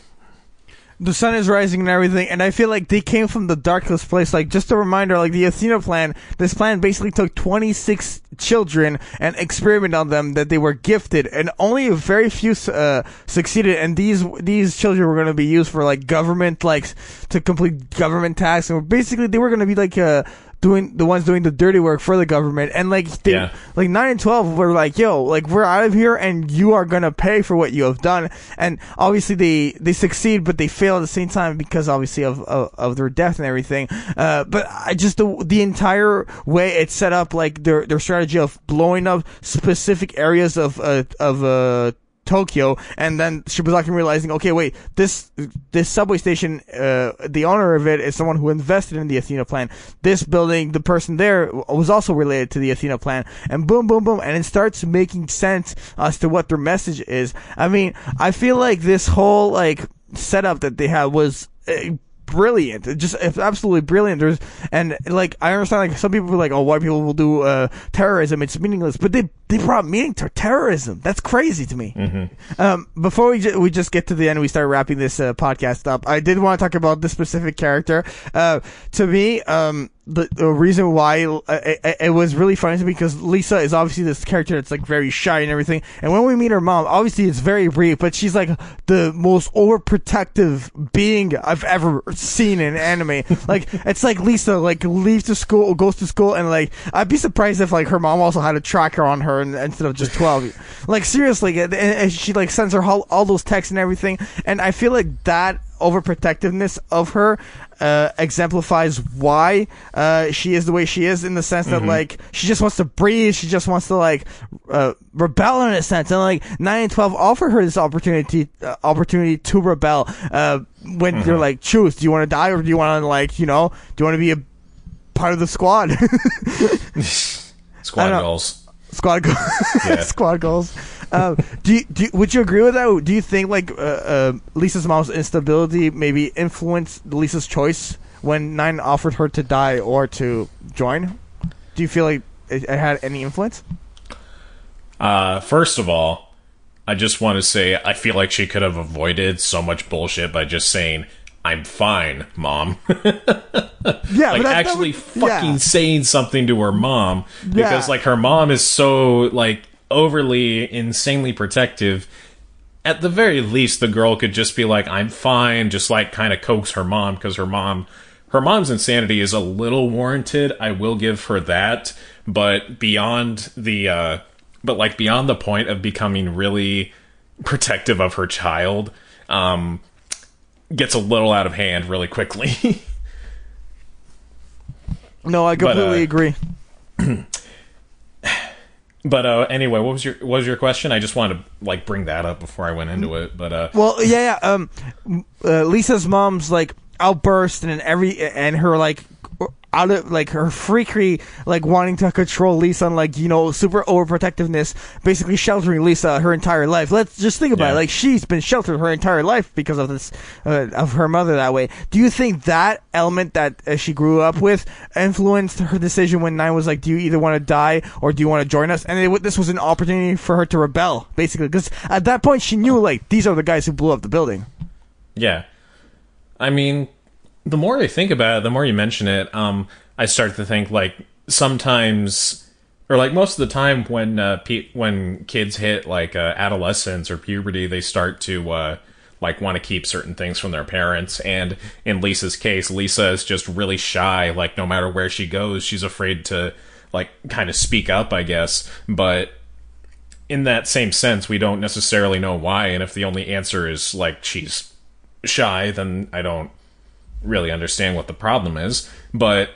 The sun is rising and everything, and I feel like they came from the darkest place. Like, just a reminder, like the Athena plan, this plan basically took 26 children and experimented on them that they were gifted, and only a very few uh, succeeded. And these these children were going to be used for like government, like to complete government tasks, and basically they were going to be like uh, doing the ones doing the dirty work for the government and like they, Yeah. like 9 and 12 were like yo like we're out of here and you are gonna pay for what you have done and obviously they they succeed but they fail at the same time because obviously of of, of their death and everything uh but i just the the entire way it's set up like their their strategy of blowing up specific areas of uh of uh Tokyo, and then Shibazaki realizing, okay, wait, this this subway station, uh, the owner of it is someone who invested in the Athena plan. This building, the person there was also related to the Athena plan, and boom, boom, boom, and it starts making sense as to what their message is. I mean, I feel like this whole like setup that they had was. Brilliant. Just it's absolutely brilliant. There's and like i understand like some people are like oh white people will do uh terrorism. It's meaningless. But they they brought meaning to terrorism. That's crazy to me. Um before we ju- we just get to the end we start wrapping this uh, podcast up i did want to talk about this specific character. Uh to me um the, the reason why uh, it, it, it was really funny to me because Lisa is obviously this character that's like very shy and everything. And when we meet her mom, obviously it's very brief, but she's like the most overprotective being I've ever seen in anime. (laughs) like it's like Lisa like leaves to school, goes to school, and like I'd be surprised if like her mom also had a tracker on her and, instead of just twelve. (laughs) like seriously, and, and she like sends her all, all those texts and everything. And I feel like that overprotectiveness of her uh, exemplifies why uh, she is the way she is in the sense that like she just wants to breathe she just wants to like uh, rebel in a sense. And like 9 and 12 offer her this opportunity uh, opportunity to rebel uh, when they're like choose do you want to die or do you want to like you know do you want to be a part of the squad? (laughs) (laughs) Squad I don't- goals. squad goals Yeah. (laughs) squad goals um, do, you, do you- would you agree with that do you think like uh, uh, lisa's mom's instability maybe influenced lisa's choice when nine offered her to die or to join do you feel like it, it had any influence Uh, first of all, I just want to say I feel like she could have avoided so much bullshit by just saying, I'm fine, mom. (laughs) yeah like but that- that actually would- fucking yeah. saying something to her mom because Yeah. like her mom is so like overly insanely protective at the very least the girl could just be like i'm fine just like kind of coax her mom because her mom her mom's insanity is a little warranted i will give her that but beyond the uh but like beyond the point of becoming really protective of her child um gets a little out of hand really quickly. (laughs) No i completely uh, agree (clears throat) But uh, anyway, what was your what was your question? I just wanted to like bring that up before I went into it. But uh, Well, yeah, yeah. Um, uh, Lisa's mom's like outburst and every and her like out of like her freakery, like wanting to control Lisa and like you know super overprotectiveness, basically sheltering Lisa her entire life. Let's just think about Yeah. it. Like she's been sheltered her entire life because of this uh, of her mother that way. Do you think that element that uh, she grew up with influenced her decision when Nine was like, "Do you either want to die or do you want to join us?" And it, this was an opportunity for her to rebel, basically, because at that point she knew like these are the guys who blew up the building. yeah, I mean, the more I think about it, the more you mention it, um, I start to think like sometimes, or like most of the time when uh, pe- when kids hit like uh, adolescence or puberty, they start to uh, like want to keep certain things from their parents. And in Lisa's case, Lisa is just really shy. Like no matter where she goes, she's afraid to like kind of speak up, I guess. But in that same sense, we don't necessarily know why. And if the only answer is like she's shy, then I don't really understand what the problem is. But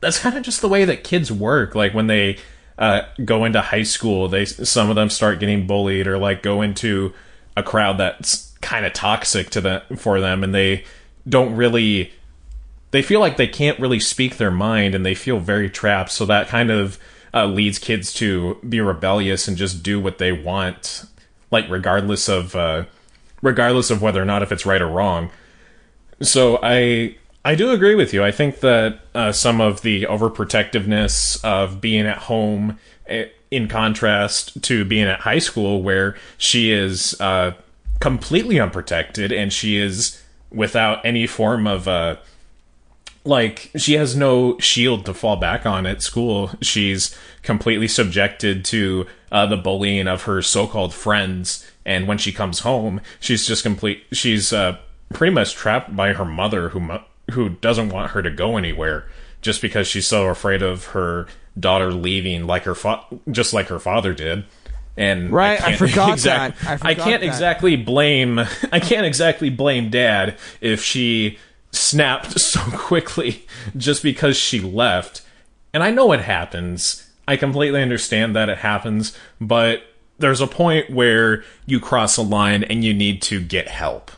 that's kind of just the way that kids work. Like when they uh, go into high school, they some of them start getting bullied or like go into a crowd that's kind of toxic to them for them, and they don't really. They feel like they can't really speak their mind, and they feel very trapped. So that kind of uh, leads kids to be rebellious and just do what they want, like regardless of uh, regardless of whether or not if it's right or wrong. So I I do agree with you. I think that uh, some of the overprotectiveness of being at home, eh, in contrast to being at high school, where she is uh, completely unprotected and she is without any form of uh like she has no shield to fall back on at school. She's completely subjected to uh, the bullying of her so-called friends, and when she comes home, she's just complete. She's uh, pretty much trapped by her mother, who who doesn't want her to go anywhere, just because she's so afraid of her daughter leaving, like her fa- just like her father did. And Right, I can't (laughs) forgot exact- that. I I can't that. exactly blame. (laughs) I can't exactly blame Dad if she snapped (laughs) so quickly just because she left. And I know it happens. I completely understand that it happens, but there's a point where you cross a line and you need to get help.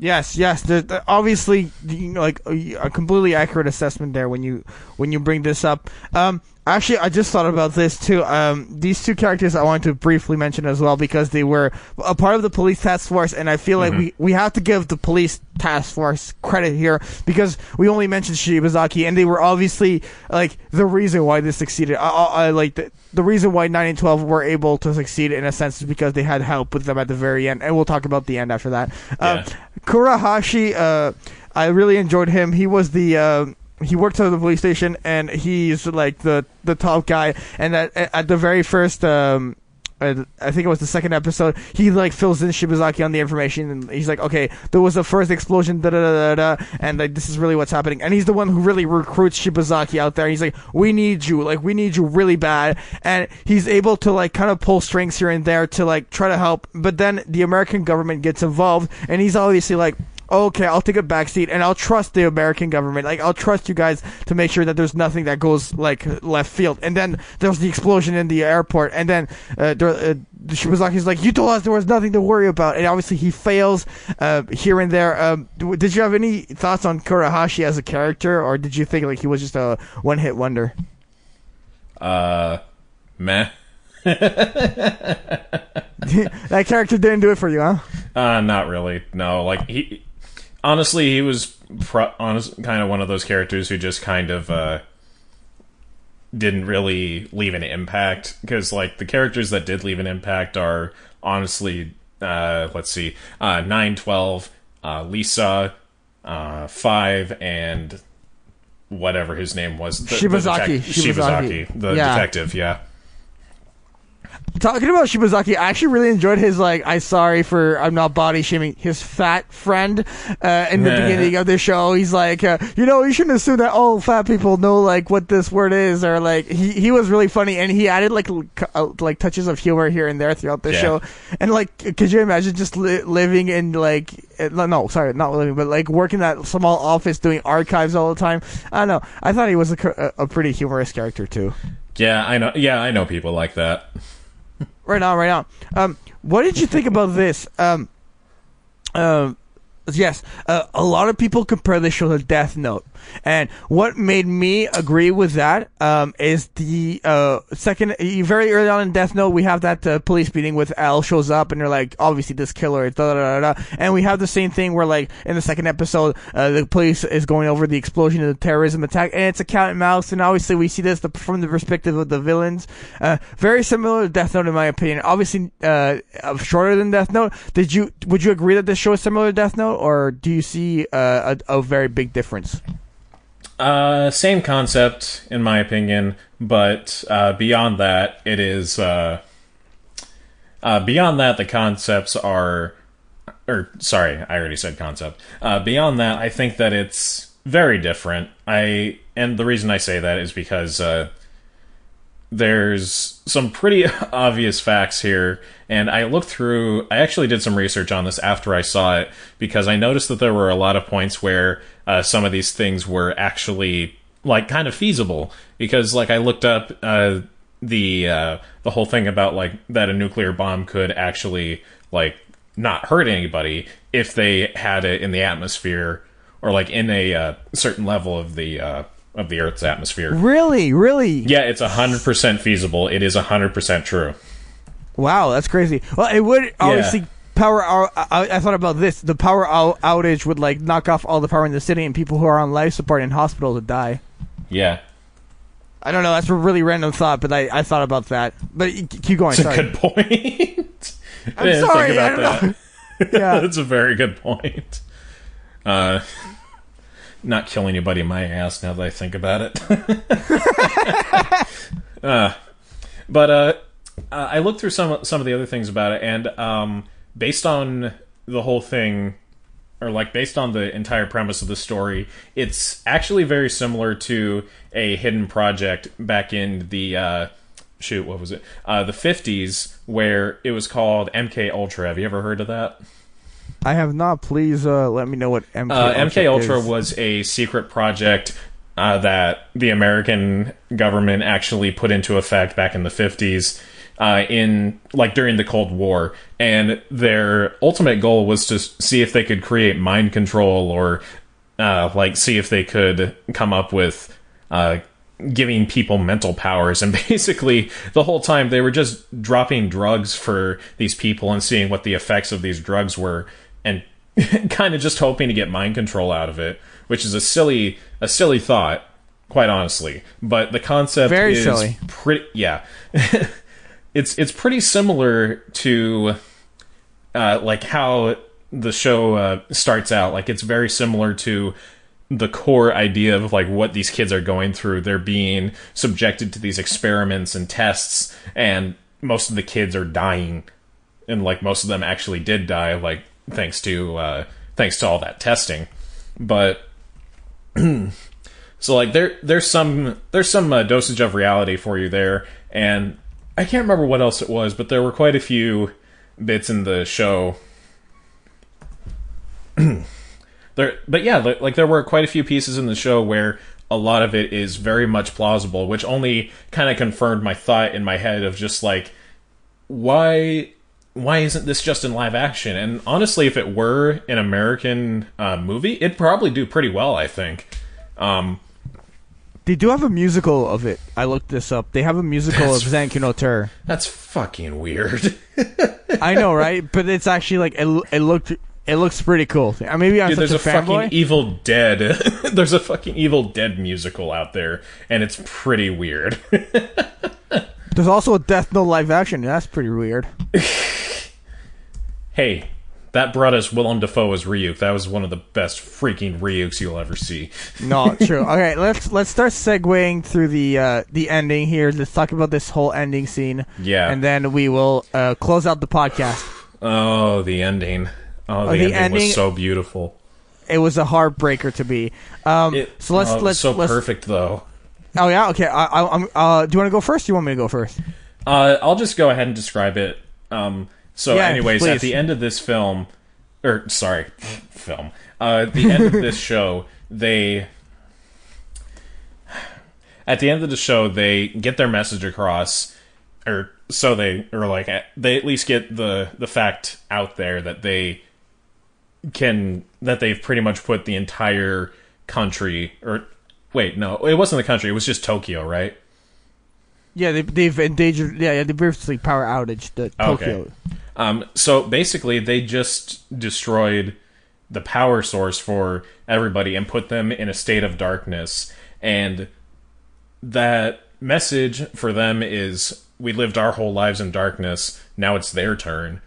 Yes, yes. Obviously, like a, a completely accurate assessment there when you when you bring this up. Um, actually, I just thought about this too. Um, these two characters I wanted to briefly mention as well because they were a part of the police task force, and I feel like we we have to give the police task force credit here because we only mentioned Shibazaki, and they were obviously like the reason why this succeeded. I, I, I like the, the reason why nine and twelve were able to succeed in a sense is because they had help with them at the very end, and we'll talk about the end after that. Uh, Kurahashi, uh, I really enjoyed him. He was the uh, he works at the police station, and he's like the the top guy. And at, at the very first, um, I think it was the second episode, he like fills in Shibazaki on the information, and he's like, okay, there was a first explosion, da da da da, da and like this is really what's happening. And he's the one who really recruits Shibazaki out there. He's like, we need you, like we need you really bad, and he's able to like kind of pull strings here and there to like try to help. But then the American government gets involved, and he's obviously like okay, I'll take a backseat and I'll trust the American government. Like, I'll trust you guys to make sure that there's nothing that goes like left field. And then there's the explosion in the airport, and then uh, there, uh, Shibazaki's like, "You told us there was nothing to worry about," and obviously he fails uh, here and there. Um, did you have any thoughts on Kurahashi as a character, or did you think like he was just a one-hit wonder? Uh, meh. (laughs) that character didn't do it for you, huh? Uh, not really. No, like he, honestly, he was pro- honest, kind of one of those characters who just kind of uh, didn't really leave an impact. Because like the characters that did leave an impact are honestly, uh, let's see, uh, nine, twelve, uh, Lisa, uh, five, and whatever his name was, the, Shibazaki. the detec- Shibazaki. Shibazaki, the Yeah. detective. Yeah. Talking about Shibazaki, I actually really enjoyed his like. I sorry for I'm not body shaming his fat friend uh, in the beginning of the show. He's like, uh, you know, you shouldn't assume that all fat people know like what this word is, or like he he was really funny and he added like l- uh, like touches of humor here and there throughout the Yeah. show. And like, could you imagine just li- living in like uh, no, sorry, not living, but like working that small office doing archives all the time? I don't know. I thought he was a, a pretty humorous character too. Yeah, I know. Yeah, I know people like that. Right on, right on. Um, what did you think about this? Um, um, yes, uh, a lot of people compare this show to Death Note, and what made me agree with that um, is the uh, second, very early on in Death Note, we have that uh, police meeting with L shows up, and they're like, obviously this killer, da da da da, and we have the same thing where like in the second episode, uh, the police is going over the explosion of the terrorism attack, and it's a cat and mouse, and obviously we see this the, from the perspective of the villains. Uh, very similar to Death Note in my opinion. Obviously, uh, shorter than Death Note. Did you would you agree that this show is similar to Death Note, or do you see uh, a, a very big difference? Uh, same concept in my opinion, but uh, beyond that, it is. Uh, uh, beyond that, the concepts are, or sorry, I already said concept. Uh, beyond that, I think that it's very different. I and the reason I say that is because uh, there's some pretty (laughs) obvious facts here and i looked through i actually did some research on this after i saw it because i noticed that there were a lot of points where uh, some of these things were actually like kind of feasible because like i looked up uh, the uh, the whole thing about like that a nuclear bomb could actually like not hurt anybody if they had it in the atmosphere or like in a uh, certain level of the uh, of the earth's atmosphere Really, really? yeah, it's hundred percent feasible. It is hundred percent true. Wow, that's crazy. Well, it would obviously power. Out, I, I thought about this. The power out, outage would like knock off all the power in the city, and people who are on life support in hospitals would die. Yeah, I don't know. That's a really random thought, but I, I thought about that. But keep going. it's a good point. (laughs) I I'm didn't sorry. think I don't know. (laughs) Yeah. That's a very good point. Uh, not kill anybody in my ass now that I think about it. (laughs) uh, but uh, I looked through some some of the other things about it, and um, based on the whole thing, or like based on the entire premise of the story, it's actually very similar to a hidden project back in the uh, shoot. What was it? Uh, the fifties, where it was called MK Ultra. Have you ever heard of that? I have not. Please uh, let me know what MK Uh, Ultra MK Ultra is. was a secret project uh, that the American government actually put into effect back in the 50s uh, in like during the Cold War and their ultimate goal was to see if they could create mind control or uh, like see if they could come up with uh, giving people mental powers and (laughs) basically the whole time they were just dropping drugs for these people and seeing what the effects of these drugs were (laughs) kind of just hoping to get mind control out of it which is a silly a silly thought quite honestly but the concept Very is silly. pretty yeah (laughs) it's it's pretty similar to uh, like how the show uh, starts out. Like it's very similar to the core idea of like what these kids are going through. They're being subjected to these experiments and tests, and most of the kids are dying, and like most of them actually did die, like thanks to uh, thanks to all that testing. But (clears throat) so like there there's some there's some uh, dosage of reality for you there, and I can't remember what else it was, but there were quite a few bits in the show. (clears throat) there, but yeah, li- like there were quite a few pieces in the show where a lot of it is very much plausible, which only kind of confirmed my thought in my head of just like why why isn't this just in live action? And honestly, if it were an American uh, movie, it'd probably do pretty well. I think. Um, They do have a musical of it. I looked this up. They have a musical of Zankyou no Terror. that's fucking weird. (laughs) I know, right? But it's actually like it, it looked. It looks pretty cool. Uh, Maybe I'm Dude, there's a a, fucking. Evil Dead. (laughs) there's a fucking Evil Dead musical out there, and it's pretty weird. (laughs) There's also a Death Note live action. That's pretty weird. (laughs) hey, that brought us Willem Dafoe as Ryuk. That was one of the best freaking Ryuks you'll ever see. (laughs) No, true. (laughs) Okay, let's let's start segueing through the uh, the ending here. Let's talk about this whole ending scene. Yeah. and then we will uh, close out the podcast. (sighs) Oh, the ending. Oh, the, the ending, ending- was so beautiful. It was a heartbreaker to be. Um, It, so let's oh, let's so let's. perfect though. Oh yeah, okay. I, I, I'm. Uh, do you want to go first? Do you want me to go first? Uh, I'll just go ahead and describe it. Um, so, Yeah, anyways, please. at the end of this film, or sorry, (laughs) film. Uh, at the end of this show, they. At the end of the show, they get their message across, or so they, or like they at least get the the fact out there that they can that they've pretty much put the entire country, or wait, no, it wasn't the country; it was just Tokyo, right? Yeah, they, they've endangered. Yeah, yeah, they briefly power outage the Okay. Tokyo. Um, so basically, they just destroyed the power source for everybody and put them in a state of darkness. And that message for them is we lived our whole lives in darkness. Now it's their turn.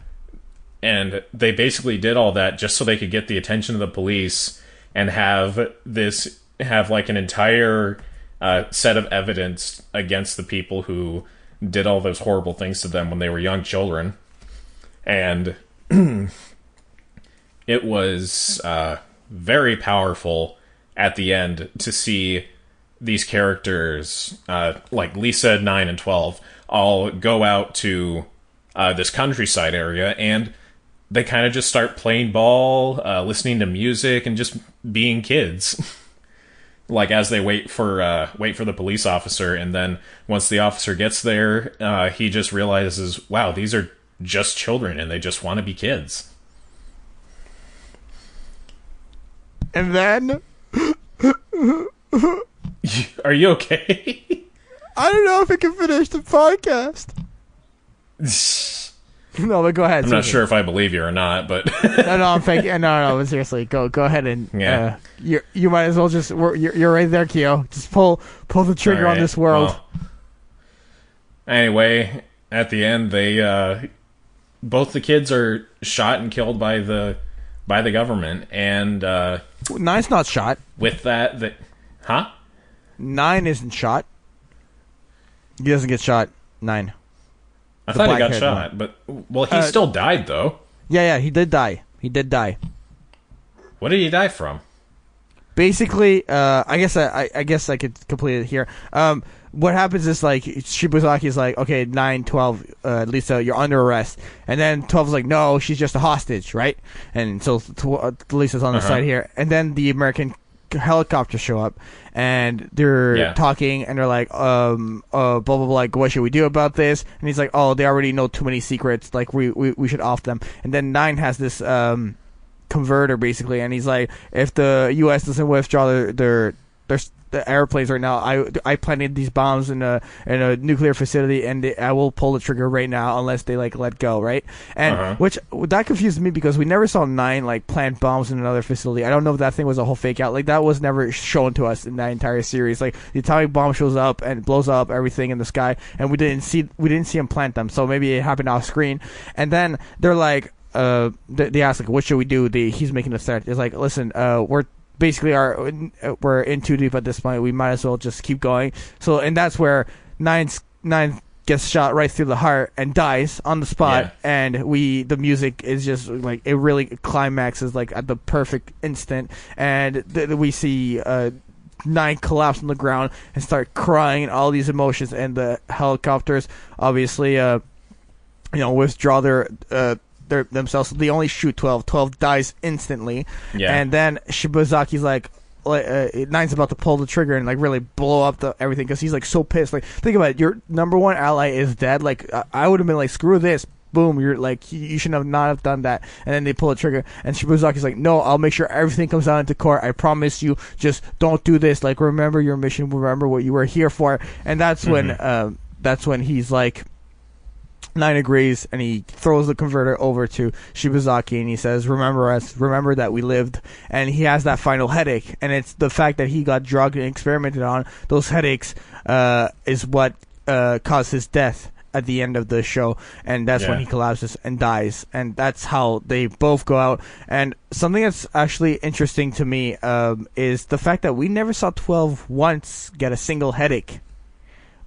And they basically did all that just so they could get the attention of the police and have this have like an entire uh, set of evidence against the people who did all those horrible things to them when they were young children and (clears throat) it was uh, very powerful at the end to see these characters, uh, like Lisa, nine and twelve, all go out to uh, this countryside area, and they kind of just start playing ball, uh, listening to music, and just being kids. (laughs) like as they wait for uh, wait for the police officer, and then once the officer gets there, uh, he just realizes, wow, these are just children, and they just want to be kids. And then (laughs) Are you okay? (laughs) I don't know if I can finish the podcast. (laughs) (laughs) No, but go ahead. I'm not sure if I believe you or not, but (laughs) No, no, I'm fake. (laughs) No, no, but seriously, go, go ahead and Yeah. uh, you, you might as well just. We're, you're, you're right there, Kyo. Just pull, pull the trigger on this world. well. anyway, at the end, they uh, both the kids are shot and killed by the by the government, and uh, Nine's not shot. with that, that huh? Nine isn't shot. He doesn't get shot. Nine. I thought he got shot, but well, he Uh, still died though. Yeah, yeah, he did die. He did die. What did he die from? basically, uh, I guess I, I, guess I could complete it here. Um, what happens is like Shibazaki is like, okay, 9, 12, uh, Lisa, you're under arrest, and then 12 is like, no, she's just a hostage, right? And so uh, Lisa's on the Uh-huh. side here, and then the American helicopters show up, and they're Yeah. talking, and they're like, um, uh, blah blah blah, like, what should we do about this? And he's like, oh, they already know too many secrets, like we we, we should off them. And then Nine has this um converter basically, and he's like, if the U.S. doesn't withdraw their their their, the airplanes right now, I I planted these bombs in a in a nuclear facility, and I will pull the trigger right now unless they like let go, right? And Uh-huh. which that confused me because we never saw nine like plant bombs in another facility. I don't know if that thing was a whole fake out. Like that was never shown to us in that entire series. Like the atomic bomb shows up and blows up everything in the sky, and we didn't see we didn't see him plant them. So maybe it happened off screen. And then they're like, uh, they, they ask like, what should we do? The he's making a threat. It's like, listen, uh, we're basically are we're in too deep at this point. We might as well just keep going. So and that's where nine's nine gets shot right through the heart and dies on the spot. Yeah. And we the music is just like it really climaxes like at the perfect instant. And th- we see uh, nine collapse on the ground and start crying and all these emotions. And the helicopters obviously uh, you know withdraw their uh, their themselves. They only shoot twelve. Twelve dies instantly. Yeah. And then Shibazaki's like, like uh, Nine's about to pull the trigger and like really blow up the everything because he's like so pissed. Like think about it, your number one ally is dead. Like I, I would have been like, screw this. Boom! You're like you, shouldn't have not have done that. And then they pull the trigger, and Shibazaki's like, "No, I'll make sure everything comes out into court. I promise you. Just don't do this. Like remember your mission. Remember what you were here for." And that's when um, that's when he's like, Nine agrees and he throws the converter over to Shibazaki and he says, Remember us, remember that we lived. And he has that final headache. And it's the fact that he got drugged and experimented on. Those headaches uh, is what uh, caused his death at the end of the show. And that's when he collapses and dies. And that's how they both go out. And something that's actually interesting to me um, is the fact that we never saw 12 once get a single headache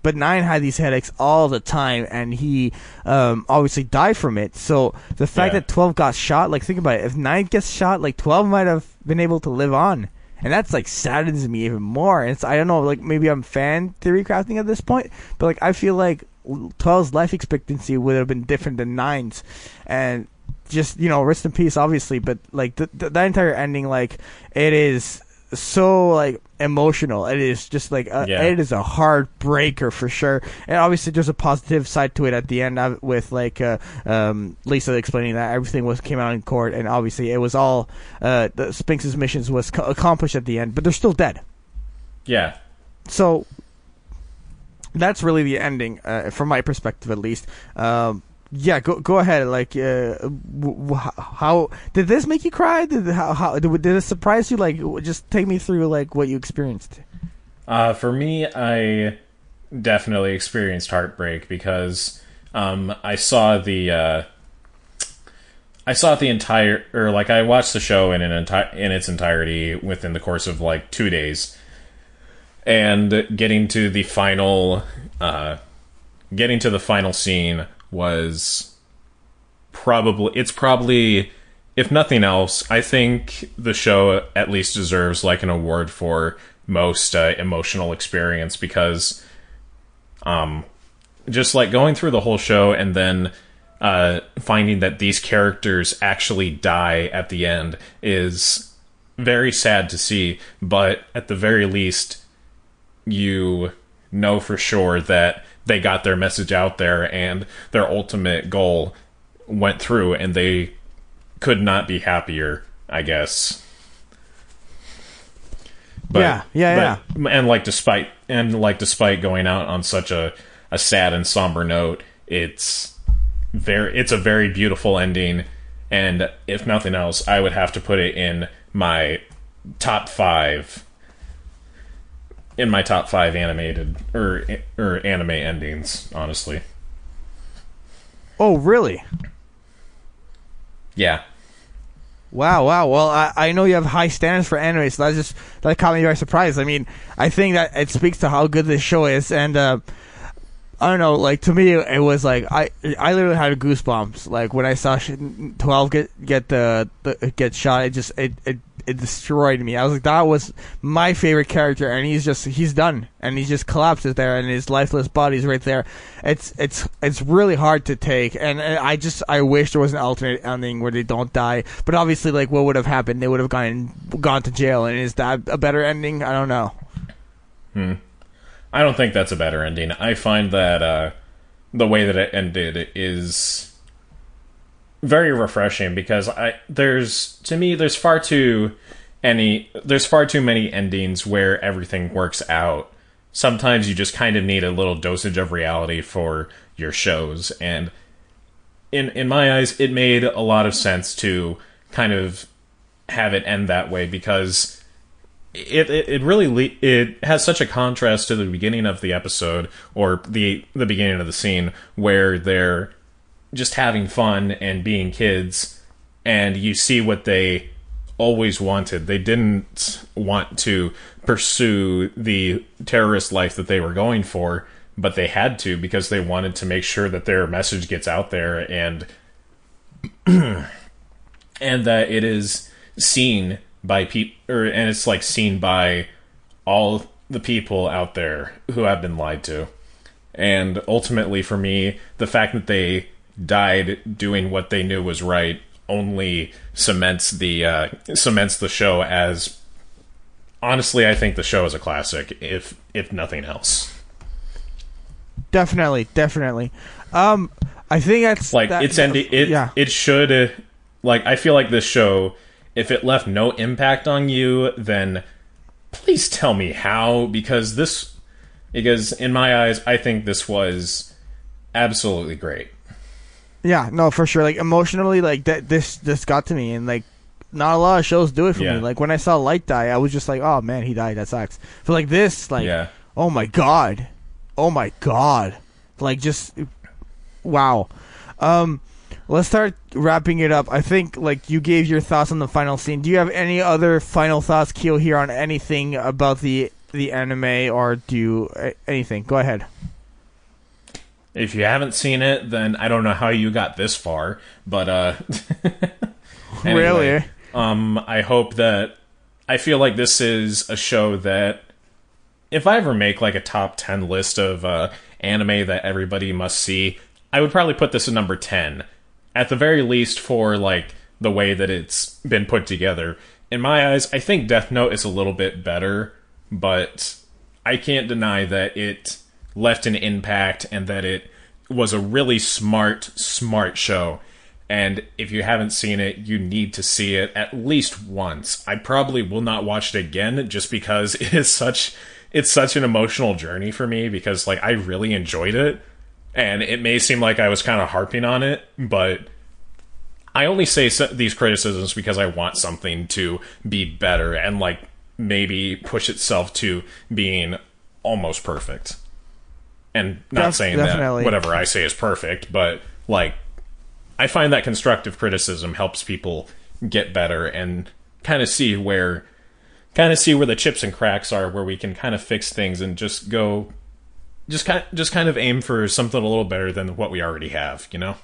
but Nine had these headaches all the time, and he um, obviously died from it. So the fact Yeah. that Twelve got shot, like think about it, if Nine gets shot, like Twelve might have been able to live on, and that's like saddens me even more. And it's I don't know, like maybe I'm fan theory crafting at this point, but like I feel like 12's life expectancy would have been different than Nine's, and just you know, rest in peace, obviously. But like the, the, that entire ending, like it is so like emotional. It is just like a, Yeah. it is a hard breaker for sure. And obviously, there's a positive side to it at the end of, with like uh, um, Lisa explaining that everything was came out in court, and obviously it was all uh, the Sphinx's missions was co- accomplished at the end, but they're still dead. Yeah. So that's really the ending, uh, from my perspective at least. Um, yeah, go go ahead. Like, uh, w- w- how did this make you cry? Did how, how did, did it surprise you? Like, just take me through like what you experienced. Uh, for me, I definitely experienced heartbreak because um, I saw the uh, I saw the entire or like I watched the show in an entire in its entirety within the course of like two days, and getting to the final uh, getting to the final scene was probably it's probably if nothing else i think the show at least deserves like an award for most uh, emotional experience because um just like going through the whole show and then uh finding that these characters actually die at the end is very sad to see but at the very least you know for sure that they got their message out there and their ultimate goal went through and they could not be happier, I guess. But, Yeah, yeah, but- And like despite and like despite going out on such a, a sad and somber note, it's very it's a very beautiful ending and if nothing else, I would have to put it in my top 5 in my top 5 animated or or anime endings, honestly. Oh, really? Yeah. Wow, wow. Well, I, I know you have high standards for anime, so that just that caught me very surprised. I mean, I think that it speaks to how good this show is, and uh, I don't know. Like to me, it was like I I literally had goosebumps. Like when I saw twelve get get the, the get shot, it just it, it it destroyed me. I was like, that was my favorite character, and he's just he's done, and he just collapses there, and his lifeless body's right there. It's it's it's really hard to take, and, and I just I wish there was an alternate ending where they don't die. But obviously, like what would have happened? They would have gone gone to jail, and is that a better ending? I don't know. Hmm. I don't think that's a better ending. I find that uh, the way that it ended is very refreshing because I there's to me there's far too any there's far too many endings where everything works out. Sometimes you just kind of need a little dosage of reality for your shows and in in my eyes it made a lot of sense to kind of have it end that way because it, it, it really le- it has such a contrast to the beginning of the episode or the the beginning of the scene where they're just having fun and being kids and you see what they always wanted. They didn't want to pursue the terrorist life that they were going for but they had to because they wanted to make sure that their message gets out there and (clears throat) and that it is seen by people and it's like seen by all the people out there who have been lied to and ultimately for me the fact that they died doing what they knew was right only cements the uh, cements the show as honestly I think the show is a classic if if nothing else. Definitely, definitely. Um, I think that's like that, it's ending. It yeah. it should like I feel like this show if it left no impact on you then please tell me how because this because in my eyes I think this was absolutely great. Yeah, no, for sure. Like emotionally, like that. This this got to me, and like not a lot of shows do it for Yeah. me. Like when I saw Light die, I was just like, oh man, he died. That sucks. But like this, like, Yeah. oh my god, oh my god, like just wow. Um, let's start wrapping it up. I think like you gave your thoughts on the final scene. Do you have any other final thoughts, Keel, here on anything about the the anime, or do you anything? Go ahead. If you haven't seen it, then I don't know how you got this far, but uh (laughs) (laughs) anyway, Really? Um I hope that I feel like this is a show that if I ever make like a top 10 list of uh anime that everybody must see, I would probably put this at number 10. At the very least for like the way that it's been put together. In my eyes, I think Death Note is a little bit better, but I can't deny that it left an impact and that it was a really smart, smart show. And if you haven't seen it, you need to see it at least once. I probably will not watch it again just because (laughs) it is such it's such an emotional journey for me because like I really enjoyed it and it may seem like I was kind of harping on it, but I only say so- these criticisms because I want something to be better and like maybe push itself to being almost perfect. And not Def- saying definitely. that whatever I say is perfect, but like I find that constructive criticism helps people get better and kind of see where kind of see where the chips and cracks are where we can kind of fix things and just go just kind just kind of aim for something a little better than what we already have, you know?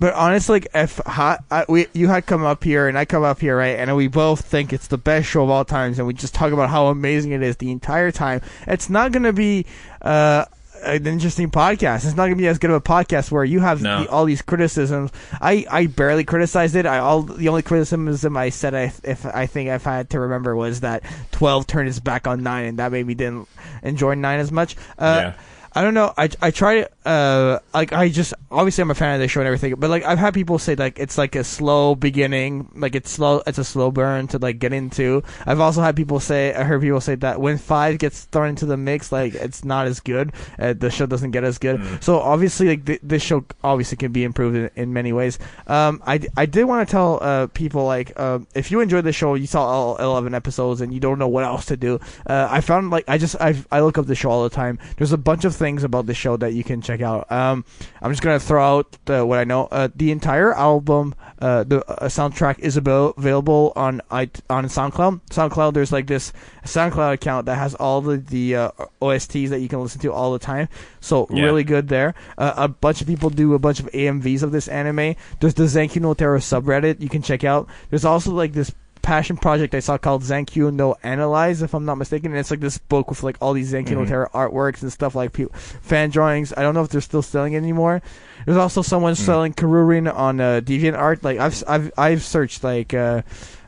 But honestly, like, if ha- I, we you had come up here and I come up here, right, and we both think it's the best show of all times, and we just talk about how amazing it is the entire time. It's not going to be uh, an interesting podcast. It's not going to be as good of a podcast where you have No. the, all these criticisms. I, I barely criticized it. I all the only criticism I said I if I think I've had to remember was that twelve turned his back on nine, and that made me didn't enjoy nine as much. Uh, Yeah. I don't know. I I try to uh like I just obviously I'm a fan of the show and everything, but like I've had people say like it's like a slow beginning, like it's slow, it's a slow burn to like get into. I've also had people say I heard people say that when five gets thrown into the mix, like it's not as good. Uh, the show doesn't get as good. So obviously like th- this show obviously can be improved in, in many ways. Um, I I did want to tell uh people like um if you enjoyed the show, you saw all eleven episodes and you don't know what else to do. Uh, I found like I just I I look up the show all the time. There's a bunch of things about the show that you can check check out. Um, I'm just gonna throw out the, what I know. Uh, the entire album, uh, the uh, soundtrack is about, available on i on SoundCloud. SoundCloud, there's like this SoundCloud account that has all the the uh, OSTs that you can listen to all the time. So Yeah. really good there. Uh, a bunch of people do a bunch of AMVs of this anime. There's the Zankyou no Terror subreddit you can check out. There's also like this passion project I saw called Zankyu no Analyze, if I'm not mistaken. And it's like this book with like all these Zankyou no Terror artworks and stuff like pe- fan drawings. I don't know if they're still selling it anymore. There's also someone selling Karurin on uh, DeviantArt. Like I've I've I've searched like. Uh,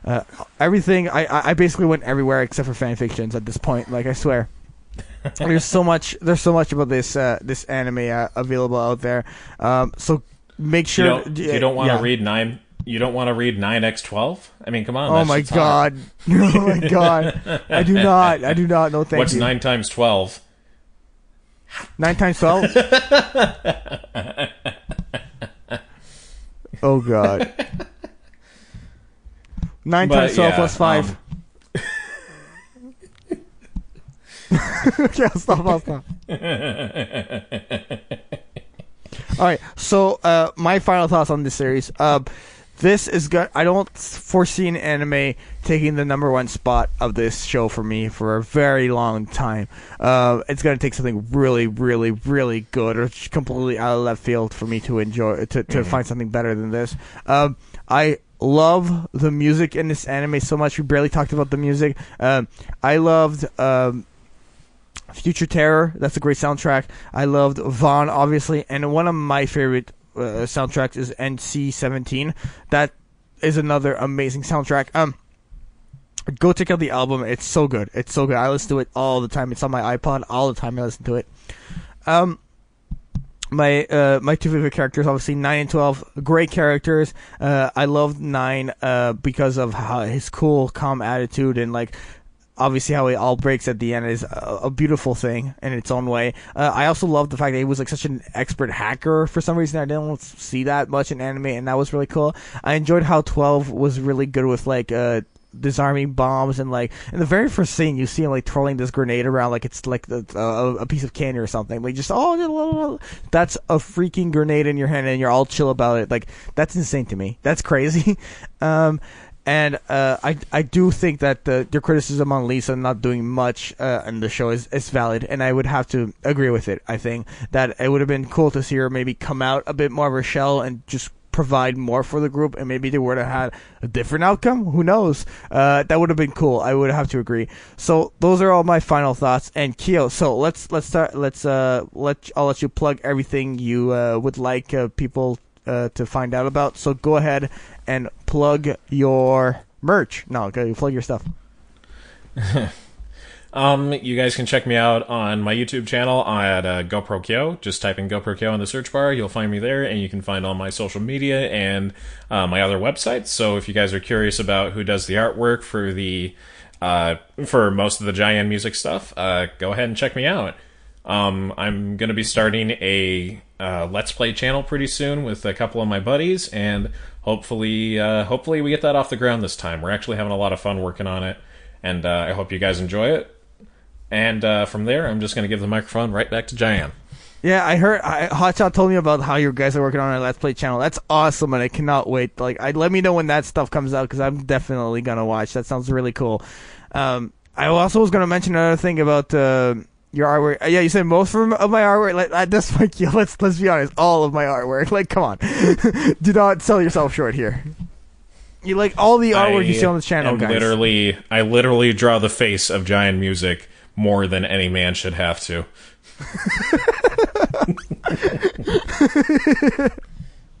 uh, everything I, I basically went everywhere except for fan fictions at this point. Like I swear, (laughs) there's so much there's so much about this uh, this anime uh, available out there. Um, so make You sure don't, you don't want to yeah. read nine. You don't want to read nine x twelve. I mean, come on. Oh my god! (laughs) oh my god! I do not. I do not. No, thank What's you. nine times twelve? Nine times twelve. (laughs) oh god. Nine But, times twelve yeah, plus five. um, (laughs) okay, I'll stop. I'll stop. All right. So, uh, my final thoughts on this series. Um, this is good. I don't foresee an anime taking the number one spot of this show for me for a very long time. Uh, it's gonna take something really, really, really good or completely out of left field for me to enjoy to to find something better than this. Um, I love the music in this anime so much. We barely talked about the music. Um, I loved. Um, Future Terror, that's a great soundtrack. I loved VON, obviously, and one of my favorite uh, soundtracks is NC17. That is another amazing soundtrack. Um, go check out the album. It's so good. It's so good. I listen to it all the time. It's on my iPod all the time. I listen to it. Um, my uh, my two favorite characters, obviously nine and twelve, great characters. Uh, I loved nine uh, because of how his cool, calm attitude and like obviously how it all breaks at the end is a, a beautiful thing in its own way. Uh, I also love the fact that he was like such an expert hacker. For some reason, I didn't see that much in anime, and that was really cool. I enjoyed how Twelve was really good with like uh, disarming bombs and like in the very first scene you see him like twirling this grenade around like it's like the, uh, a piece of candy or something. Like just oh that's a freaking grenade in your hand and you're all chill about it. Like that's insane to me. That's crazy. (laughs) um, and uh, I I do think that the your criticism on Lisa not doing much uh, in the show is, is valid, and I would have to agree with it. I think that it would have been cool to see her maybe come out a bit more of her shell and just provide more for the group, and maybe they would have had a different outcome. Who knows? Uh, that would have been cool. I would have to agree. So those are all my final thoughts. And Kyo, so let's let's start. Let's uh let I'll let you plug everything you uh, would like uh, people uh, to find out about. So go ahead and plug your merch. No, go plug your stuff. (laughs) Um, you guys can check me out on my YouTube channel at uh, GoPro Kyo. Just type in GoPro Kyo in the search bar. You'll find me there, and you can find all my social media and uh, my other websites. So if you guys are curious about who does the artwork for the uh, for most of the Giant music stuff, uh, go ahead and check me out. Um, I'm going to be starting a uh, Let's Play channel pretty soon with a couple of my buddies, and hopefully, uh, hopefully we get that off the ground this time. We're actually having a lot of fun working on it, and uh, I hope you guys enjoy it. And uh, from there, I'm just going to give the microphone right back to Diane. Yeah, I heard I, Hotshot told me about how you guys are working on a Let's Play channel. That's awesome, and I cannot wait. Like, I let me know when that stuff comes out because I'm definitely gonna watch. That sounds really cool. Um, I also was gonna mention another thing about uh, your artwork. Uh, yeah, you said most of, my artwork. Like, uh, that's like, (laughs) yeah, let's let's be honest, all of my artwork. Like, come on, (laughs) do not sell yourself short here. You like all the artwork you see on this channel, guys. Literally, I literally draw the face of Giant Music more than any man should have to. (laughs)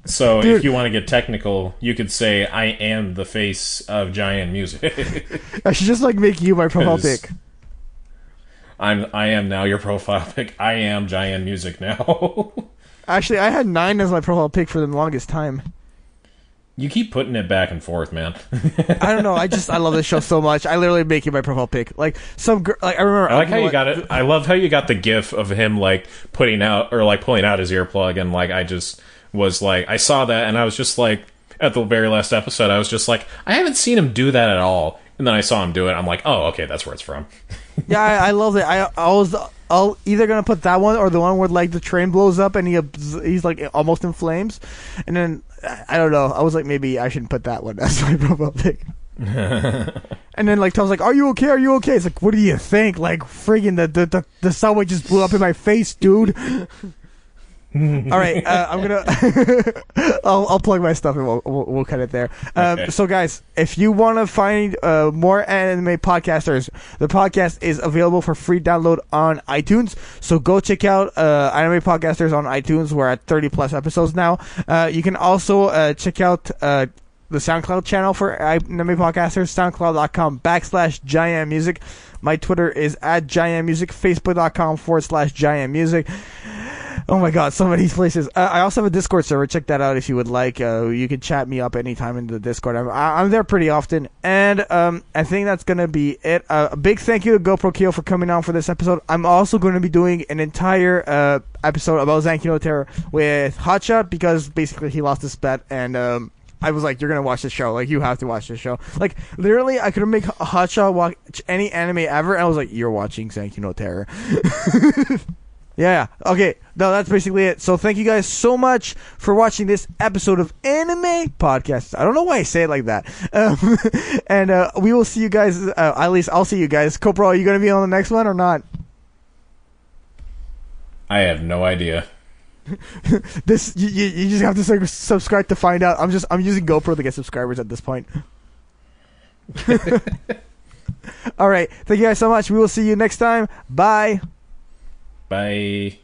so Dude. if you want to get technical, you could say I am the face of Giant Music. I should just like make you my profile pic. I'm I am now your profile (laughs) pic. I am Giant Music now. (laughs) Actually, I had nine as my profile pic for the longest time. you keep putting it back and forth, man. (laughs) I don't know. I just I love this show so much. I literally make it my profile pic. Like some girl, like I remember. I like how you got it. I love how you got the gif of him like putting out or like pulling out his earplug, and like I just was like, I saw that, and I was just like, at the very last episode, I was just like, I haven't seen him do that at all. And then I saw him do it. I'm like, oh, okay, that's where it's from. Yeah, I, I love it. I, I was I'll either gonna put that one or the one where like the train blows up and he he's like almost in flames, and then I don't know. I was like maybe I shouldn't put that one (laughs) as my profile pic. (laughs) and then like Tom's like, "Are you okay? Are you okay?" It's like, "What do you think?" Like friggin' the the the, the subway just blew up in my face, dude. (laughs) All right, uh, I'm gonna. (laughs) I'll, I'll plug my stuff and we'll, we'll, we'll cut it there. Um, Okay. So, guys, if you want to find uh, more anime podcasters, the podcast is available for free download on iTunes. So go check out uh, anime podcasters on iTunes. We're at 30 plus episodes now. Uh, you can also uh, check out. Uh, the SoundCloud channel for anime podcasters, soundcloud.com backslash giant music. My Twitter is at giant music, facebook.com forward slash giant music. Oh my god, so many (laughs) places. Uh, I also have a Discord server. Check that out if you would like. Uh, you can chat me up anytime in the Discord. I'm, I'm there pretty often. And um, I think that's going to be it. Uh, a big thank you to GoPro Kyo for coming on for this episode. I'm also going to be doing an entire uh, episode about Zankyou no Terror with Hotshot because basically he lost his bet and. Um, I was like, "You're gonna watch this show. Like, you have to watch this show." Like, literally, I could make Hotshot watch any anime ever, and I was like, "You're watching Zankyou no Terror." (laughs) Yeah. Okay. No, that's basically it. So thank you guys so much for watching this episode of Anime Podcast. I don't know why I say it like that. (laughs) Um, and uh, we will see you guys. Uh, at least I'll see you guys. GoPro, are you going to be on the next one or not? I have no idea. (laughs) This you, you, just have to sub- subscribe to find out. I'm just I'm using GoPro to get subscribers at this point. (laughs) All right. Thank you guys so much. We will see you next time. Bye. Bye.